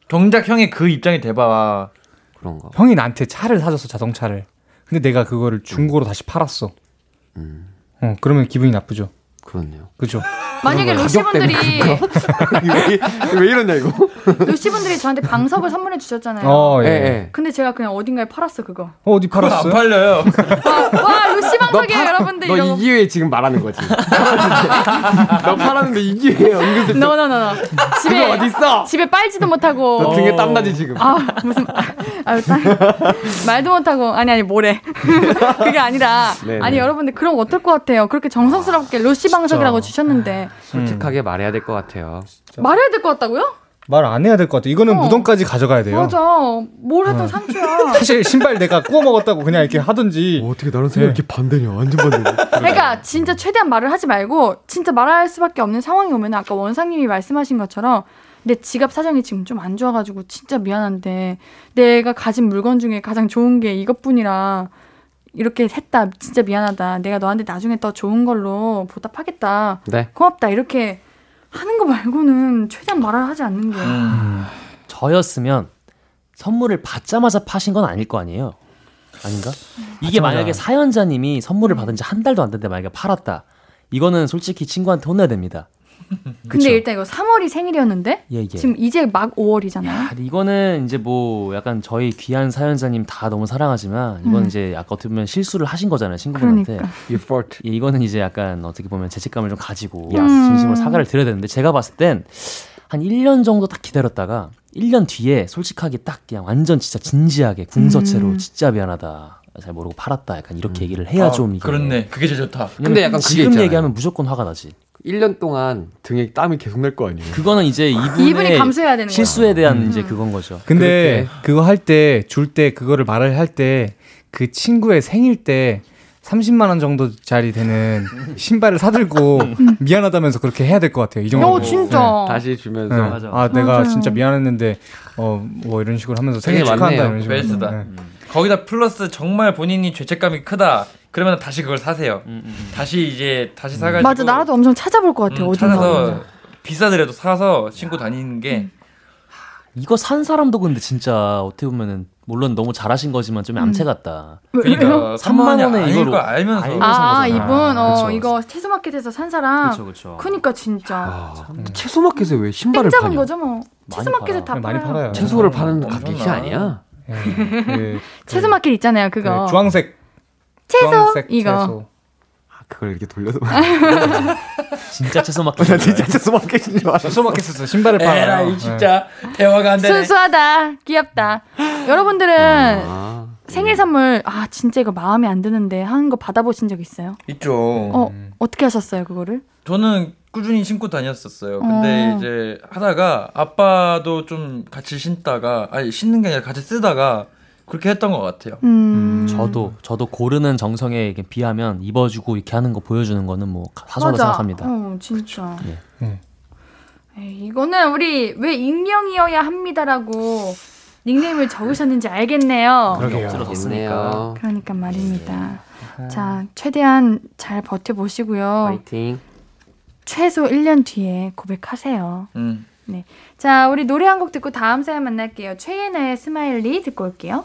정작 형이 그 입장이 돼봐. 그런가. 형이 나한테 차를 사줬어 자동차를. 근데 내가 그거를 중고로 다시 팔았어. 음 어 그러면 기분이 나쁘죠. 그렇네요. 그죠. 만약에 루시분들이 왜 이러냐 이거? 루시분들이 저한테 방석을 선물해 주셨잖아요. 어 예. 예. 예. 근데 제가 그냥 어딘가에 팔았어 그거. 어, 어디 그거 안? 팔려요. 와, 와 루시 방석이에요 여러분들 너 이거. 이 기회에 지금 말하는 거지. 너 팔았는데 이 기회에 은근슬쩍 no no no no. 집에 그거 어딨어? 집에 빨지도 못하고. 너 등에 땀 나지 지금. 아 무슨 아유 딸 말도 못하고 아니 아니 뭐래 그게 아니라 네네. 아니 여러분들 그럼 어떨 것 같아요 그렇게 정성스럽게 루시 방석이라고 주셨는데 솔직하게 말해야 될 것 같아요. 말해야 될 것 같다고요? 말안 해야 될 것 같아. 이거는 어. 무덤까지 가져가야 돼요. 맞아 뭘 해도 상처야 사실 신발 내가 구워 먹었다고 그냥 이렇게 하든지. 어 떻게 나랑 생각이 이렇게 반대냐? 완전 반대냐? 그러니까 진짜 최대한 말을 하지 말고 진짜 말할 수밖에 없는 상황이 오면 아까 원상님이 말씀하신 것처럼 내 지갑 사정이 지금 좀 안 좋아가지고 진짜 미안한데 내가 가진 물건 중에 가장 좋은 게 이것뿐이라 이렇게 했다 진짜 미안하다 내가 너한테 나중에 더 좋은 걸로 보답하겠다 네. 고맙다 이렇게 하는 거 말고는 최대한 말을 하지 않는 게. 음. 저였으면 선물을 받자마자 파신 건 아닐 거 아니에요? 아닌가? 이게 만약에 사연자님이 선물을 받은 지 한 달도 안 됐는데 만약에 팔았다. 이거는 솔직히 친구한테 혼내야 됩니다. 근데 일단 이거 3월이 생일이었는데 예, 예. 지금 이제 막 5월이잖아요. 아, 이거는 이제 뭐 약간 저희 귀한 사연자님 다 너무 사랑하지만 이건 음. 이제 아까 어떻게 보면 실수를 하신 거잖아요 친구분한테. 그러니까. 예, 이거는 이제 약간 어떻게 보면 죄책감을 좀 가지고 음. 진심으로 사과를 드려야 되는데 제가 봤을 땐 한 1년 정도 딱 기다렸다가 1년 뒤에 솔직하게 딱 그냥 완전 진짜 진지하게 궁서체로 음. 진짜 미안하다. 잘 모르고 팔았다. 약간 이렇게 얘기를 해야 아, 좀 이게 그렇네. 그게 제일 좋다. 근데 약간 그게 지금. 얘기하면 무조건 화가 나지. 1년 동안 등에 땀이 계속 날 거 아니에요. 그거는 이제 이분의 이분이 감수해야 되는. 실수에 대한 음. 이제 그건 거죠. 근데 그거 할 때 줄 때 그거를 말을 할 때 그 친구의 생일 때 30만 원 정도 짜리 되는 신발을 사들고 미안하다면서 그렇게 해야 될 것 같아요. 이 정도. 어 진짜. 다시 주면서 네. 맞아. 아 내가 맞아요. 진짜 미안했는데 어 뭐 이런 식으로 하면서 생일 축하한다 많네요. 이런 식으로. 네. 거기다 플러스 정말 본인이 죄책감이 크다. 그러면 다시 그걸 사세요. 음, 음, 음. 다시 이제 다시 사가지고 맞아 나라도 엄청 찾아볼 것 같아 음, 어딘가. 찾아서 비싸더라도 사서 신고 다니는 게 이거 산 사람도 근데 진짜 어떻게 보면은 물론 너무 잘하신 거지만 좀 얌체 같다. 그러니까 3만 원에 아닐 이거로 걸 알면서 알고 아. 이분 어 그쵸. 이거 채소마켓에서 산 사람. 그렇죠, 그렇죠. 그러니까 진짜 아, 채소마켓에 왜 신발을 파냐? 거죠 뭐. 채소마켓에. 다 네, 많이 팔아요. 채소를 파는. 가격이 아니야. 네. 그, 채소마켓 있잖아요 그 그거. 주황색 채소 이거. 채소. 아, 그걸 이렇게 돌려서 진짜 채소 마켓. 나 진짜 채소 마켓인 줄 알았어. 채소 마켓에서 신발을 팔아요. 에라이 진짜 대화가 안 되네. 순수하다, 귀엽다. 여러분들은 아, 생일 선물 아 진짜 이거 마음에 안 드는데 하는 거 받아보신 적 있어요? 있죠. 어 어떻게 하셨어요 그거를? 저는 꾸준히 신고 다녔었어요. 근데 어. 이제 하다가 아빠도 좀 같이 신다가 아니 신는 게 아니라 같이 쓰다가 그렇게 했던 것 같아요. 음, 저도 저도 고르는 정성에 비하면 입어주고 이렇게 하는 거 보여주는 거는 뭐 사소하다. 생각합니다. 어 진짜. 예. 음. 에이, 이거는 우리 왜 익명이어야 합니다라고 닉네임을 적으셨는지 알겠네요. 그러게요. 그러니까 말입니다. 자 최대한 잘 버텨보시고요. 파이팅. 최소 1년 뒤에 고백하세요. 음. 자, 우리 노래 한 곡 듣고 다음 사연 만날게요. 최예나의 Smiley 듣고 올게요.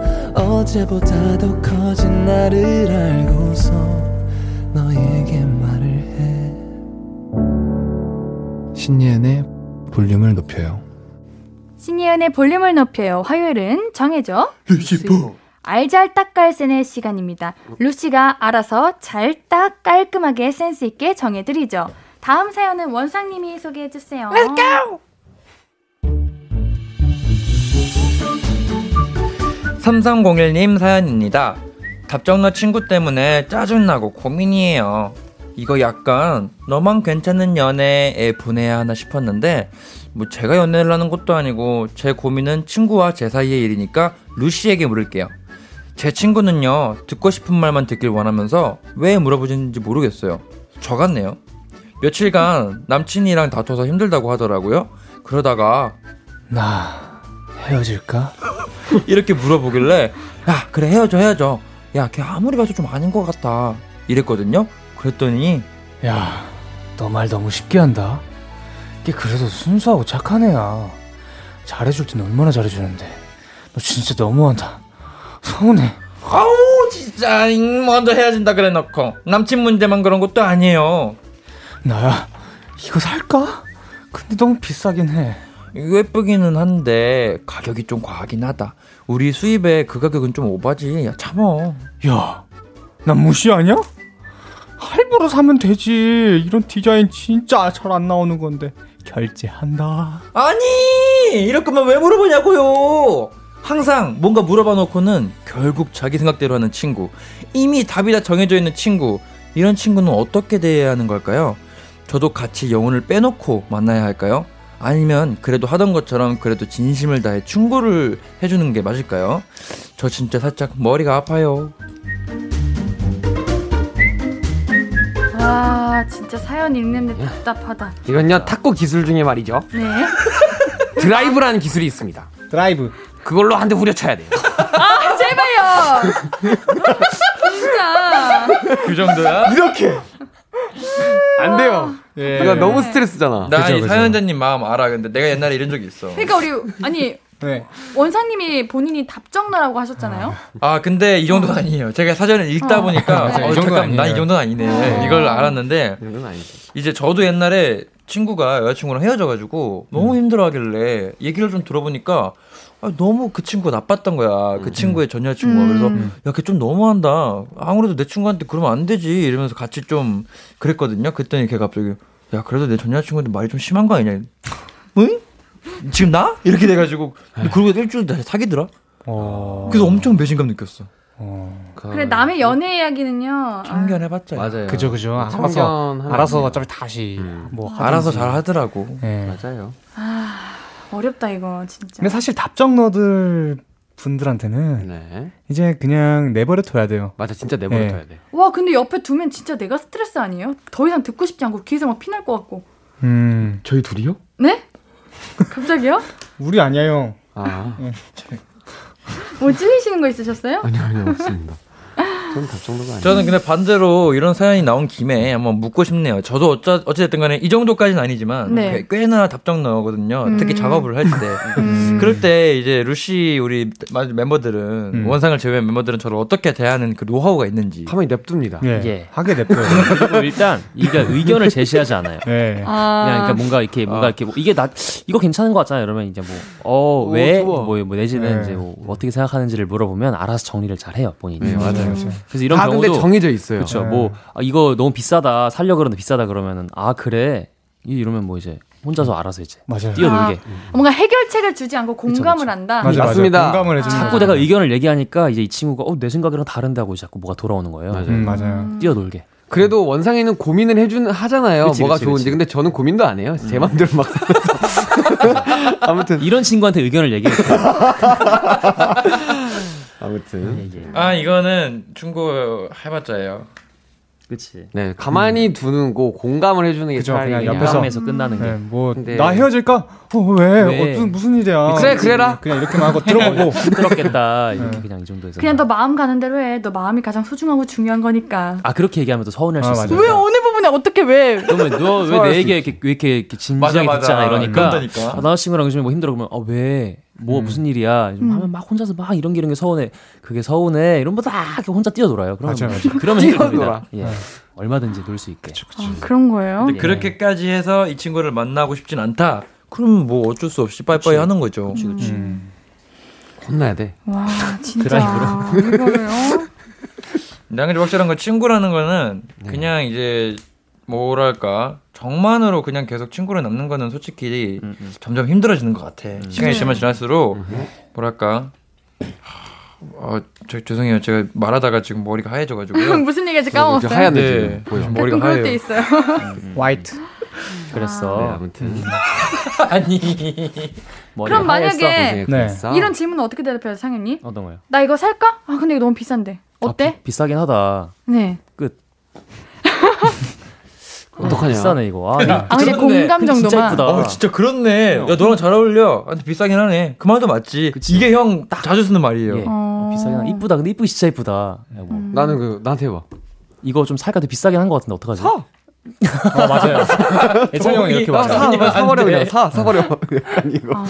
어제보다 더 커진 나를 알고서 너에게 말을 해 신예은의 볼륨을 높여요. 신예은의 볼륨을 높여요. 화요일은 정해줘. 알잘딱깔센의 시간입니다. 루시가 알아서 잘 딱 깔끔하게 센스 있게 정해드리죠. 다음 사연은 원상님이 소개해주세요. Let's go! 3301님 사연입니다. 답정너 친구 때문에 짜증나고 고민이에요. 이거 약간 너만 괜찮은 연애에 보내야 하나 싶었는데 뭐 제가 연애를 하는 것도 아니고 제 고민은 친구와 제 사이의 일이니까 루시에게 물을게요. 제 친구는요 듣고 싶은 말만 듣길 원하면서 왜 물어보는지 모르겠어요. 저 같네요. 며칠간 남친이랑 다퉈서 힘들다고 하더라고요. 그러다가 나 헤어질까? 이렇게 물어보길래 야 그래 헤어져 헤어져 야 걔 아무리 봐도 좀 아닌 것 같다 이랬거든요 그랬더니 야, 너 말 너무 쉽게 한다. 걔 그래도 순수하고 착한 애야. 잘해줄 땐 얼마나 잘해주는데. 너 진짜 너무한다. 서운해. 아우 진짜 잉, 먼저 헤어진다 그래 놓고 남친 문제만 그런 것도 아니에요 나야, 이거 살까? 근데 너무 비싸긴 해. 예쁘기는 한데 가격이 좀 과하긴 하다 우리 수입에 그 가격은 좀 오바지 야 참어 야, 난 무시하냐? 할부로 사면 되지. 이런 디자인 진짜 잘 안 나오는 건데. 결제한다. 아니 이럴 거면 왜 물어보냐고요 항상 뭔가 물어봐 놓고는 결국 자기 생각대로 하는 친구 이미 답이 다 정해져 있는 친구 이런 친구는 어떻게 대해야 하는 걸까요 저도 같이 영혼을 빼놓고 만나야 할까요 아니면 그래도 하던 것처럼 그래도 진심을 다해 충고를 해주는 게 맞을까요? 저 진짜 살짝 머리가 아파요. 와 진짜 사연 읽는데 답답하다. 이건요 탁구 기술 중에 말이죠. 네. 드라이브라는 기술이 있습니다. 드라이브. 그걸로 한 대 후려쳐야 돼요. 아 제발요. 진짜. 그 정도야? 이렇게 안 돼요. 예. 이거 너무 스트레스잖아. 나 이. 사연자님 마음 알아. 근데 내가 옛날에 이런 적이 있어. 그러니까 우리 아니 네. 원사님이 본인이 답정너라고 하셨잖아요. 아 근데 이 정도는 아니에요. 제가 사전을 읽다 어. 보니까 맞아요. 어, 이 정도는 잠깐 나이 아니에요. 정도는 아니네. 이걸 알았는데. 이제 저도 옛날에 친구가 여자친구랑 헤어져가지고 너무 힘들어하길래 얘기를 좀 들어보니까 아, 너무 그 친구가 나빴던 거야. 그 친구의 전 여자친구가. 그래서 음. 야, 걔 좀 너무한다. 아무래도 내 친구한테 그러면 안 되지. 이러면서 같이 좀 그랬거든요. 그랬더니 걔가 갑자기 야, 그래도 내 전 여자친구한테 말이 좀 심한 거 아니냐. 응? 지금 나? 이렇게 돼가지고. 근데 그러고 일주일 다시 사귀더라. 어. 그래서 엄청 배신감 느꼈어. 어. 그래 남의 연애 이야기는요. 참견해봤자. 맞아요. 그죠 그죠. 알아서 알아서. 어차피 다시 음. 뭐 알아서. 잘 하더라고. 예. 맞아요. 아, 어렵다 이거 진짜. 근데 사실 답정너들 분들한테는 네. 이제 그냥 내버려 둬야 돼요. 맞아 진짜 내버려 네. 둬야 돼. 와 근데 옆에 두면 진짜 내가 스트레스 아니에요? 더 이상 듣고 싶지 않고 귀에서 막 피날 것 같고. 음. 저희 둘이요? 네? 갑자기요? 우리 아니야 형. 아뭐 찔리시는 거 있으셨어요? 아니요 아니요 없습니다. 저는 답정도가 아니에요. 저는 근데 반대로 이런 사연이 나온 김에 한번 묻고 싶네요. 저도 어쩌, 어찌됐든 간에 이 정도까지는 아니지만 네. 꽤- 꽤나 답정 나오거든요. 음. 특히 작업을 할 때. 음. 그럴 때 이제 루시 우리 마- 멤버들은 음. 원상을 제외한 멤버들은 저를 어떻게 대하는 그 노하우가 있는지. 가만히 냅둡니다. 예. 예. 하게 냅둬요. 일단 이게 의견을 제시하지 않아요. 예. 아, 그냥 그러니까 뭔가 이렇게 뭔가 아. 이렇게 뭐 이게 나 이거 괜찮은 거 같잖아요. 이러면 이제 오, 뭐어왜 좋아. 뭐, 뭐 내지는 네. 이제 뭐 어떻게 생각하는지를 물어보면 알아서 정리를 잘 해요 본인이. 네, 맞아요. 그래서 이런 다 경우도 근데 정해져 있어요. 그렇죠. 네. 뭐 아, 이거 너무 비싸다 살려 그러는데 비싸다 그러면은 아 그래 이- 이러면 뭐 이제 혼자서 알아서 이제 맞아요. 뛰어놀게. 뭔가 해결책을 주지 않고 공감을 그쵸. 한다. 맞아요, 맞습니다. 공감을 해주는 아. 자꾸 내가 의견을 얘기하니까 이제 이 친구가 어 내 생각이랑 다른데 하고 자꾸 뭐가 돌아오는 거예요. 맞아요. 음, 맞아요. 뛰어놀게. 그래도 원상이는 고민을 해준 하잖아요. 그치, 뭐가 그치, 좋은지. 그치. 근데 저는 고민도 안 해요. 제 맘대로 막. 아무튼 이런 친구한테 의견을 얘기해. 아무튼 예, 예. 아 이거는 충고 해봤자예요. 그렇지. 네 가만히 두는 거 공감을 해주는 게 그죠, 차라리 옆에서. 마음에서 끝나는 게. 네, 뭐, 근데- 나 헤어질까? 어, 왜? 왜? 어떤, 무슨 일이야? 그래, 그래라. 그냥 이렇게만 하고 들어보고. 시끄럽겠다 이렇게 그냥 이 정도에서. 그냥 너 마음 가는 대로 해. 너 마음이 가장 소중하고 중요한 거니까. 아 그렇게 얘기하면 또 서운할 수 아, 있어. 왜 어느 부분에 어떻게 왜? 그러면 너왜 서운할 내 이렇게, 왜 이렇게, 이렇게 진지하게 맞아, 듣잖아 맞아. 이러니까 그런다니까. 아, 남자친구랑 요즘에 뭐 힘들어 그러면 아 왜? 뭐 음. 무슨 일이야? 좀 하면 막 혼자서 막 이런 게 이런 게 서운해. 그게 서운해. 막 이렇게 혼자 뛰어놀아요. 그러면 맞아요, 뭐- 그러면. 뛰어놀아. 예. 얼마든지 놀 수 있게. 아, 그런 거예요? 근데 그렇게까지 해서 이 친구를 만나고 싶진 않다. 그럼 뭐 어쩔 수 없이 빠이빠이 하는 거죠. 음. 혼나야 돼. 와 진짜 드라이브로. 이거를요? 나 근데 확실한 건 친구라는 거는 네. 그냥 이제 뭐랄까 정만으로 그냥 계속 친구를 남는 거는 솔직히 음, 음. 점점 힘들어지는 것 같아. 시간이 네. 지나면 지날수록 뭐랄까 어, 저, 죄송해요. 제가 말하다가 지금 머리가 하얘져가지고요. 무슨 얘기인지 까먹었어요. 하얀데 네. 지금 보여. 머리가 그럴 때 하얘요. 있어요. 화이트. 그랬어. 네, 아무튼 아니 머리 그럼 하얘서 만약에 네. 이런 질문 어떻게 대답해요, 상현님? 어떤 거요? 나 이거 살까? 아 근데 이거 너무 비싼데. 어때? 아, 비, 비싸긴 하다. 네. 어떡하냐. 비싸네 이거. 아, 아 근데 공감 근데 진짜 정도만. 이쁘다. 어 진짜 그렇네. 야 너랑 잘 어울려. 아, 근데 비싸긴 하네. 그 말도 맞지. 이게 형 딱 자주 쓰는 말이에요. 예. 어. 어, 비싸긴 하다. 이쁘다. 근데 이쁘기 진짜 이쁘다. 야, 뭐. 음. 나는 그 나한테 해봐. 이거 좀 살까 도 비싸긴 한 것 같은데 어떡하지? 사. 어, 맞아요. 예찬이 형이 이렇게 아, 말해요. 사. 안 사버려 돼. 그냥 사 사버려. 약간 이거. 아,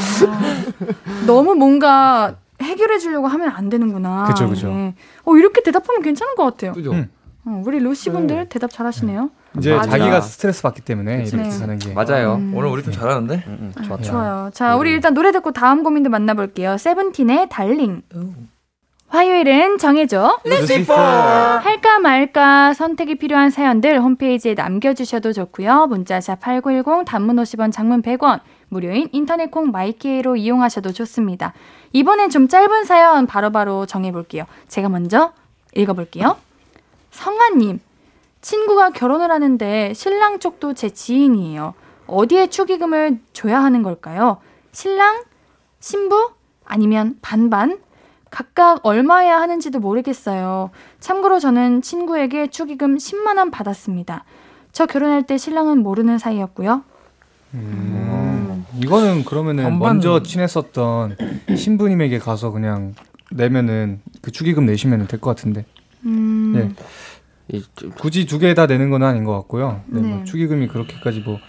너무 뭔가 해결해 주려고 하면 안 되는구나. 그쵸, 그쵸. 이게. 어 이렇게 대답하면 괜찮은 것 같아요. 그죠. 음. 어, 우리 루시 분들 대답 잘하시네요. 이제 맞아. 자기가 스트레스 받기 때문에 이렇게 네. 사는 게. 맞아요. 음. 오늘 우리 좀 잘하는데? 음, 음, 아, 좋았다. 좋아요. 자, 우리 일단 노래 듣고 다음 고민도 만나볼게요. 세븐틴의 Darling. 화요일은 정해줘. 할까 말까 선택이 필요한 사연들 홈페이지에 남겨주셔도 좋고요. 문자샵 8910 단문 50원 장문 100원 무료인 인터넷 콩 마이케이로 이용하셔도 좋습니다. 이번엔 좀 짧은 사연 바로바로 정해볼게요. 제가 먼저 읽어볼게요. 성아님 친구가 결혼을 하는데 신랑 쪽도 제 지인이에요. 어디에 축의금을 줘야 하는 걸까요? 신랑, 신부, 아니면 반반? 각각 얼마야 하는지도 모르겠어요. 참고로 저는 친구에게 축의금 10만 원 받았습니다. 저 결혼할 때 신랑은 모르는 사이였고요. 음. 이거는 그러면은 반반- 먼저 친했었던 신부님에게 가서 그냥 내면은 그 축의금 내시면 될 것 같은데 음, 예. 굳이 두 개 다 내는 건 아닌 것 같고요. 네, 네. 뭐 축의금이 그렇게까지 뭐,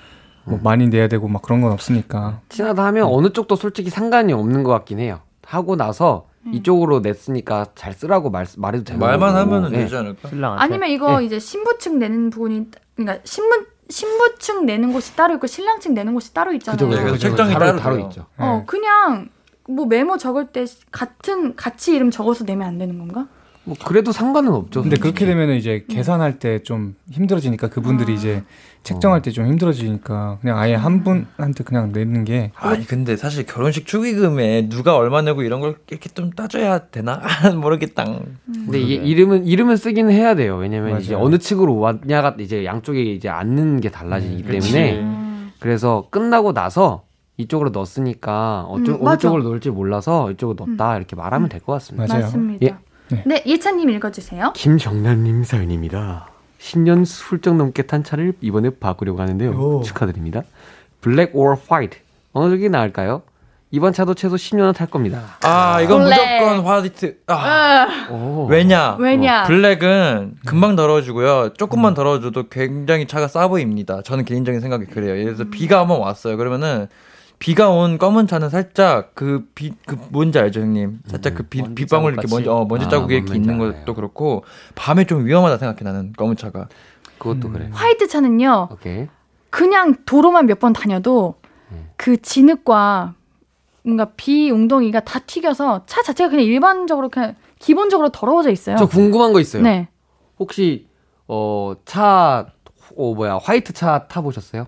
뭐 많이 내야 되고 막 그런 건 없으니까. 친하다 하면 어느 쪽도 솔직히 상관이 없는 것 같긴 해요. 하고 나서 음. 이쪽으로 냈으니까 잘 쓰라고 말, 말해도 되는 말만. 하면은 예. 되지 않을까? 신랑한테. 아니면 이거 이제 신부 측 내는 부분이 그러니까 신부 신부 측 내는 곳이 따로 있고 신랑 측 내는 곳이 따로 있잖아요. 그죠, 그죠, 그죠. 책정이 따로, 따로. 있죠. 어 네. 그냥 뭐 메모 적을 때 같은 같이 이름 적어서 내면 안 되는 건가? 뭐 그래도 상관은 없죠. 근데 그렇게 솔직히. 되면은 이제 계산할 때 좀 힘들어지니까 그분들이 아. 이제 책정할 때 좀 힘들어지니까 그냥 아예 한 분한테 그냥 내는 게 아니 근데 사실 결혼식 축의금에 누가 얼마 내고 이런 걸 이렇게 좀 따져야 되나 모르겠다. 근데 이게 이름은 이름은 쓰긴 해야 돼요. 왜냐면 이제 맞아요. 어느 측으로 왔냐가 이제 양쪽에 이제 앉는 게 달라지기 때문에 음. 그래서 끝나고 나서 이쪽으로 넣었으니까 어쩌, 음, 어느 맞아. 쪽으로 넣을지 몰라서 이쪽으로 넣었다 이렇게 말하면 될 것 같습니다. 맞아요. 맞습니다. 예. 네. 네, 예찬님 읽어주세요. 김정남님 사연입니다. 10년 훌쩍 넘게 탄 차를 이번에 바꾸려고 하는데요. 오. 축하드립니다. 블랙 or 화이트 어느 쪽이 나을까요? 이번 차도 최소 10년은 탈 겁니다. 아 이건 블랙. 무조건 화이트. 아, 오. 왜냐? 왜냐? 블랙은 금방 더러워지고요. 조금만 더러워져도 굉장히 차가 싸 보입니다. 저는 개인적인 생각이 그래요. 예를 들어서 비가 한번 왔어요. 그러면은 비가 온 검은 차는 살짝 그 비, 그 뭔지 알죠, 형님? 살짝 그 비, 빗방울 이렇게 먼지. 어, 먼지 아, 자국이 이렇게 뭔지 있는 알아요. 것도 그렇고 밤에 좀 위험하다 생각해 나는 검은 차가. 그것도 그래. 화이트 차는요, 오케이. 그냥 도로만 몇 번 다녀도 음. 그 진흙과 뭔가 비 웅덩이가 다 튀겨서 차 자체가 그냥 일반적으로 그냥 기본적으로 더러워져 있어요. 저 궁금한 거 있어요. 네. 혹시 어 차 어, 뭐야 화이트 차 타보셨어요?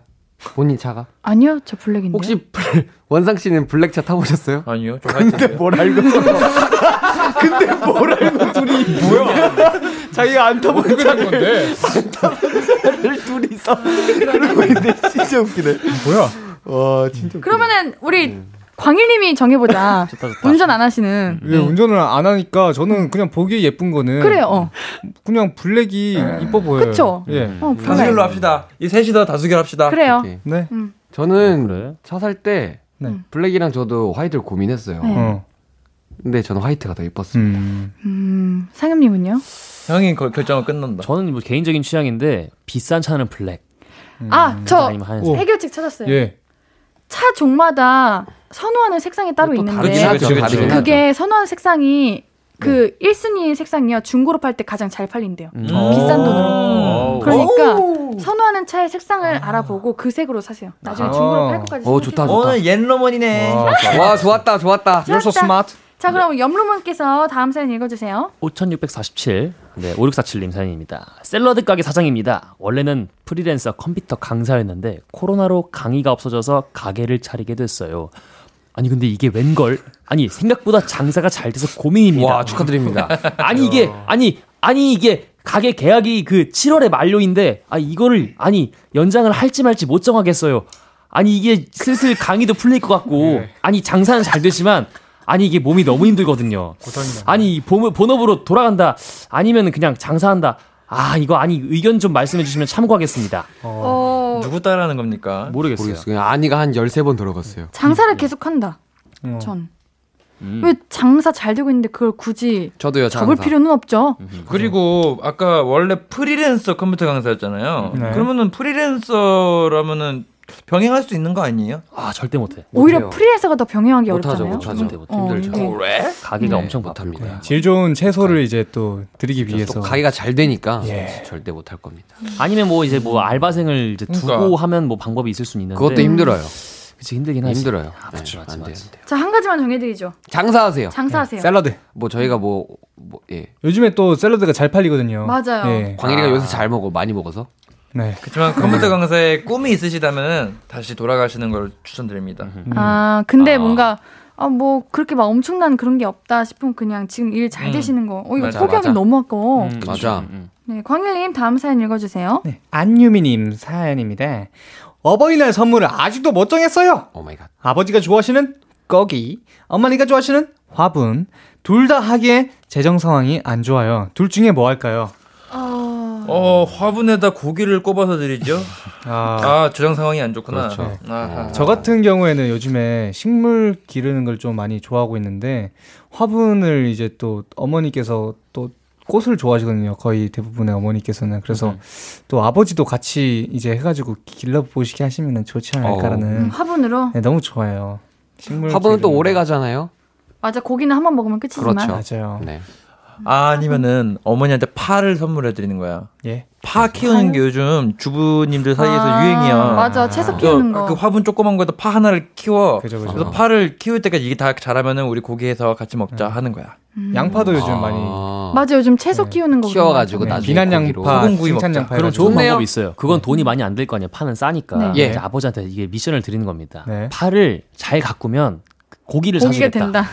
본인 차가? 아니요, 저 블랙인데. 혹시 블- 원상 씨는 블랙 차 타보셨어요? 아니요, 저 화이트. 뭘 알고? 근데 뭘 알고 둘이 뭐야? 자기가 안 타본 차를 건데. 둘이서 그러고 있는데 진짜 웃기네. 뭐야? 와 진짜. 그러면은 우리 광일님이 정해보자. 좋다, 좋다. 운전 안 하시는. 왜 운전을 안 하니까 저는 그냥 보기에 예쁜 거는 그래요. 어. 그냥 블랙이 이뻐 보여요. 그쵸? 예. 어, 블랙. 다수결로 합시다. 이 셋이서 다수결 합시다. 그래요. 오케이. 네. 저는 그래? 차살때 네. 블랙이랑 저도 화이트를 고민했어요. 네. 어. 근데 저는 화이트가 더 예뻤습니다. 음. 음, 상엽님은요? 형이 거- 결정은 끝난다. 저는 뭐 개인적인 취향인데 비싼 차는 블랙. 아, 저 아니면 하얀색. 오. 해결책 찾았어요. 예. 차 종마다 선호하는 색상이 따로 또 있는데 하죠. 하죠. 그게 선호하는 색상이 그 1순위 색상이요. 중고로 팔 때 가장 잘 팔린대요. 음. 비싼 돈으로. 오. 그러니까 선호하는 차의 색상을 알아보고 그 색으로 사세요. 나중에 아. 중고로 팔 것까지. 어, 좋다. 좋다. 오늘 옛로머니네. 와, 와 좋았다 좋았다. You're so smart. 자, 그럼 염루문께서 다음 사연 읽어주세요. 5647. 네, 5647님 사연입니다. 샐러드 가게 사장입니다. 원래는 프리랜서 컴퓨터 강사였는데 코로나로 강의가 없어져서 가게를 차리게 됐어요. 아니 근데 이게 웬걸? 아니 생각보다 장사가 잘 돼서 고민입니다. 와 축하드립니다. 아니 이게 아니 아니 이게 가게 계약이 그 7월에 만료인데 아 이거를 아니 연장을 할지 말지 못 정하겠어요. 아니 이게 슬슬 강의도 풀릴 것 같고 아니 장사는 잘 되지만 아니 이게 몸이 너무 힘들거든요. 아니 본- 본업으로 돌아간다 아니면 그냥 장사한다. 아 이거 아니 의견 좀 말씀해 주시면 참고하겠습니다. 어, 누구 따라하는 겁니까? 모르겠어요. 모르겠어요. 그냥 아니가 한 13번 들어갔어요. 장사를 계속한다. 어. 전. 음. 왜 장사 잘 되고 있는데 그걸 굳이 저도요. 접을. 필요는 없죠. 그리고 아까 원래 프리랜서 컴퓨터 강사였잖아요. 네. 그러면은 프리랜서라면은 병행할 수 있는 거 아니에요? 아 절대 못해. 오히려 못해요. 프리랜서가 더 병행하기 못하죠, 어렵잖아요. 못하죠. 못해. 어, 힘들죠. 그래? 가게가 네, 엄청 못합니다. 바쁩니다. 질 좋은 채소를 이제 또 드리기 또 위해서. 가기가 잘 되니까 예. 절대 못할 겁니다. 아니면 뭐 이제 뭐 알바생을 이제 두고 그러니까. 하면 뭐 방법이 있을 수는 있는데 그것도 힘들어요. 그치 힘들긴 하지. 힘들어요. 아, 네, 맞지, 맞지, 안 돼요, 맞지. 안 돼요. 자, 한 가지만 정해드리죠. 장사하세요. 장사하세요. 샐러드. 뭐 저희가 뭐, 뭐 예. 요즘에 또 샐러드가 잘 팔리거든요. 맞아요. 예. 광일이가 요새 잘 먹어, 많이 먹어서. 네. 그렇지만 컴퓨터 강사의 꿈이 있으시다면 다시 돌아가시는 걸 추천드립니다. 아, 근데 아. 뭔가 아, 뭐 그렇게 막 엄청난 그런 게 없다 싶으면 그냥 지금 일잘 음. 되시는 거. 어, 이거 맞아, 포기하기 맞아. 너무 아까워. 음, 맞아. 음, 음. 네, 광일님 다음 사연 읽어주세요. 네. 안유미님 사연입니다. 어버이날 선물을 아직도 못 정했어요. oh my god. 아버지가 좋아하시는 고기, 어머니가 좋아하시는 화분. 둘 다 하기에 재정 상황이 안 좋아요. 둘 중에 뭐 할까요? 어, 화분에다 고기를 꼽아서 드리죠. 아, 아, 저장 상황이 안 좋구나. 그렇죠. 아하. 저 같은 경우에는 요즘에 식물 기르는 걸 좀 많이 좋아하고 있는데 화분을 이제 또 어머니께서 또 꽃을 좋아하시거든요. 거의 대부분의 어머니께서는 그래서 또 아버지도 같이 이제 해가지고 길러 보시게 하시면 좋지 않을까라는 음, 화분으로. 네, 너무 좋아요. 식물 화분은 또 오래 거. 가잖아요. 맞아, 고기는 한 번 먹으면 끝이지만. 그렇죠. 맞아요. 네. 아, 아니면은 어머니한테 파를 선물해 드리는 거야. 예. 파 키우는 게 요즘 주부님들 사이에서 아, 유행이야. 맞아, 채소 그, 키우는 거. 그 화분 조그만 거에다 파 하나를 키워. 그죠, 그죠. 그래서 파를 키울 때까지 이게 다 자라면은 우리 고기해서 같이 먹자 네. 하는 거야. 양파도 요즘 아. 많이 맞아, 요즘 채소 네. 키우는 거. 키워가지고 네, 나중에 비난. 양파, 소금구이 먹자. 그럼. 좋은 좋네요. 방법이 있어요. 그건 돈이 많이 안 들 거 아니에요. 파는 싸니까. 네. 예. 아버지한테 이게 미션을 드리는 겁니다. 네. 파를 잘 가꾸면 고기를 사주겠다. 된다.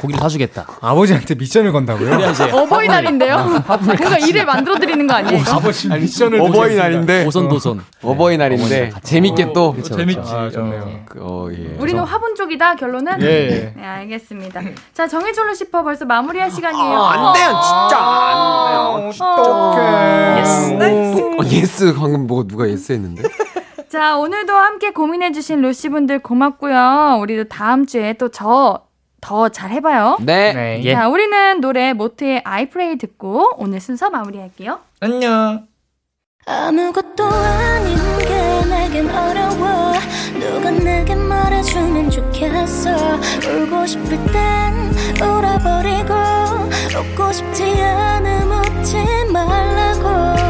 고기를 사주겠다. 아버지한테 미션을 건다고요? 이제 어버이날인데요? 뭔가 일을 만들어 드리는 거 아니에요? 이거? 아버지 미션을 어버이날인데 오손도손. 어버이날인데 어머니랑 같이. 재밌게 또 그쵸, 재밌지. 그쵸. 아, 좋네요. 어. 그, 어, 예. 우리는 화분 쪽이다 결론은. 예, 예. 네 알겠습니다. 자 정해줄로 싶어 벌써 마무리할 시간이에요. 안 돼요, 진짜 안 돼요. 어떡해. 어, yes 방금 뭐 누가 yes 했는데? 자 오늘도 함께 고민해주신 루시분들 고맙고요. 우리도 다음 주에 또 저 더 잘 해봐요. 네. 네. 예. 자 우리는 노래 모트의 아이프레이 듣고 오늘 순서 마무리할게요. 안녕. 아무것도 아닌 게 내겐 어려워 누가 내게 말해주면 좋겠어 울고 싶을 땐 울어버리고 웃고 싶지 않음 웃지 말라고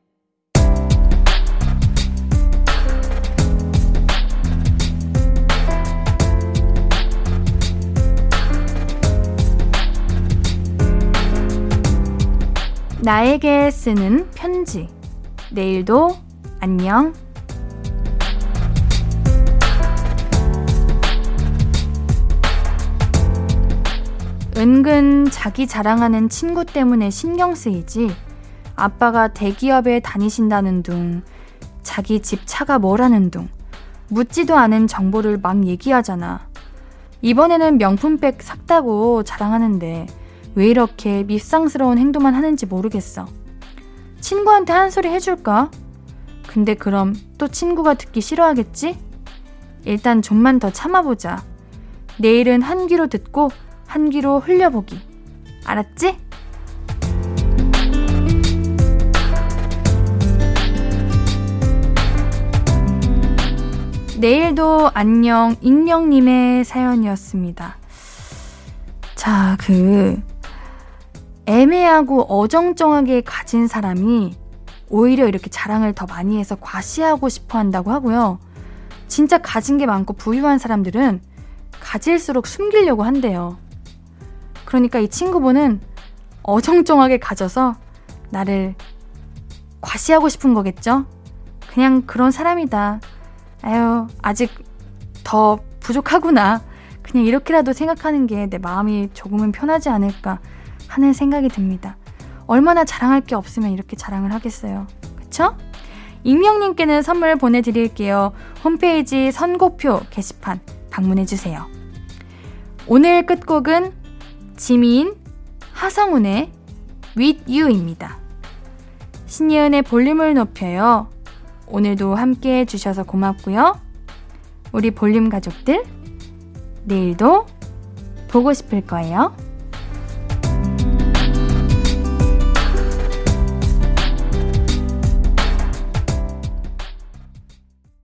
나에게 쓰는 편지. 내일도 안녕. 은근 자기 자랑하는 친구 때문에 신경 쓰이지. 아빠가 대기업에 다니신다는 둥, 자기 집 차가 뭐라는 둥, 묻지도 않은 정보를 막 얘기하잖아. 이번에는 명품백 샀다고 자랑하는데 왜 이렇게 밉상스러운 행동만 하는지 모르겠어. 친구한테 한 소리 해줄까? 근데 그럼 또 친구가 듣기 싫어하겠지? 일단 좀만 더 참아보자. 내일은 한 귀로 듣고 한 귀로 흘려보기. 알았지? 내일도 안녕 익명님의 사연이었습니다. 자, 그 애매하고 어정쩡하게 가진 사람이 오히려 이렇게 자랑을 더 많이 해서 과시하고 싶어 한다고 하고요. 진짜 가진 게 많고 부유한 사람들은 가질수록 숨기려고 한대요. 그러니까 이 친구분은 어정쩡하게 가져서 나를 과시하고 싶은 거겠죠? 그냥 그런 사람이다. 아유, 아직 더 부족하구나. 그냥 이렇게라도 생각하는 게 내 마음이 조금은 편하지 않을까 하는 생각이 듭니다. 얼마나 자랑할 게 없으면 이렇게 자랑을 하겠어요. 그쵸? 익명님께는 선물 보내드릴게요. 홈페이지 선고표 게시판 방문해주세요. 오늘 끝곡은 지민, 하성운의 With You입니다. 신예은의 볼륨을 높여요. 오늘도 함께 해주셔서 고맙고요. 우리 볼륨 가족들, 내일도 보고 싶을 거예요.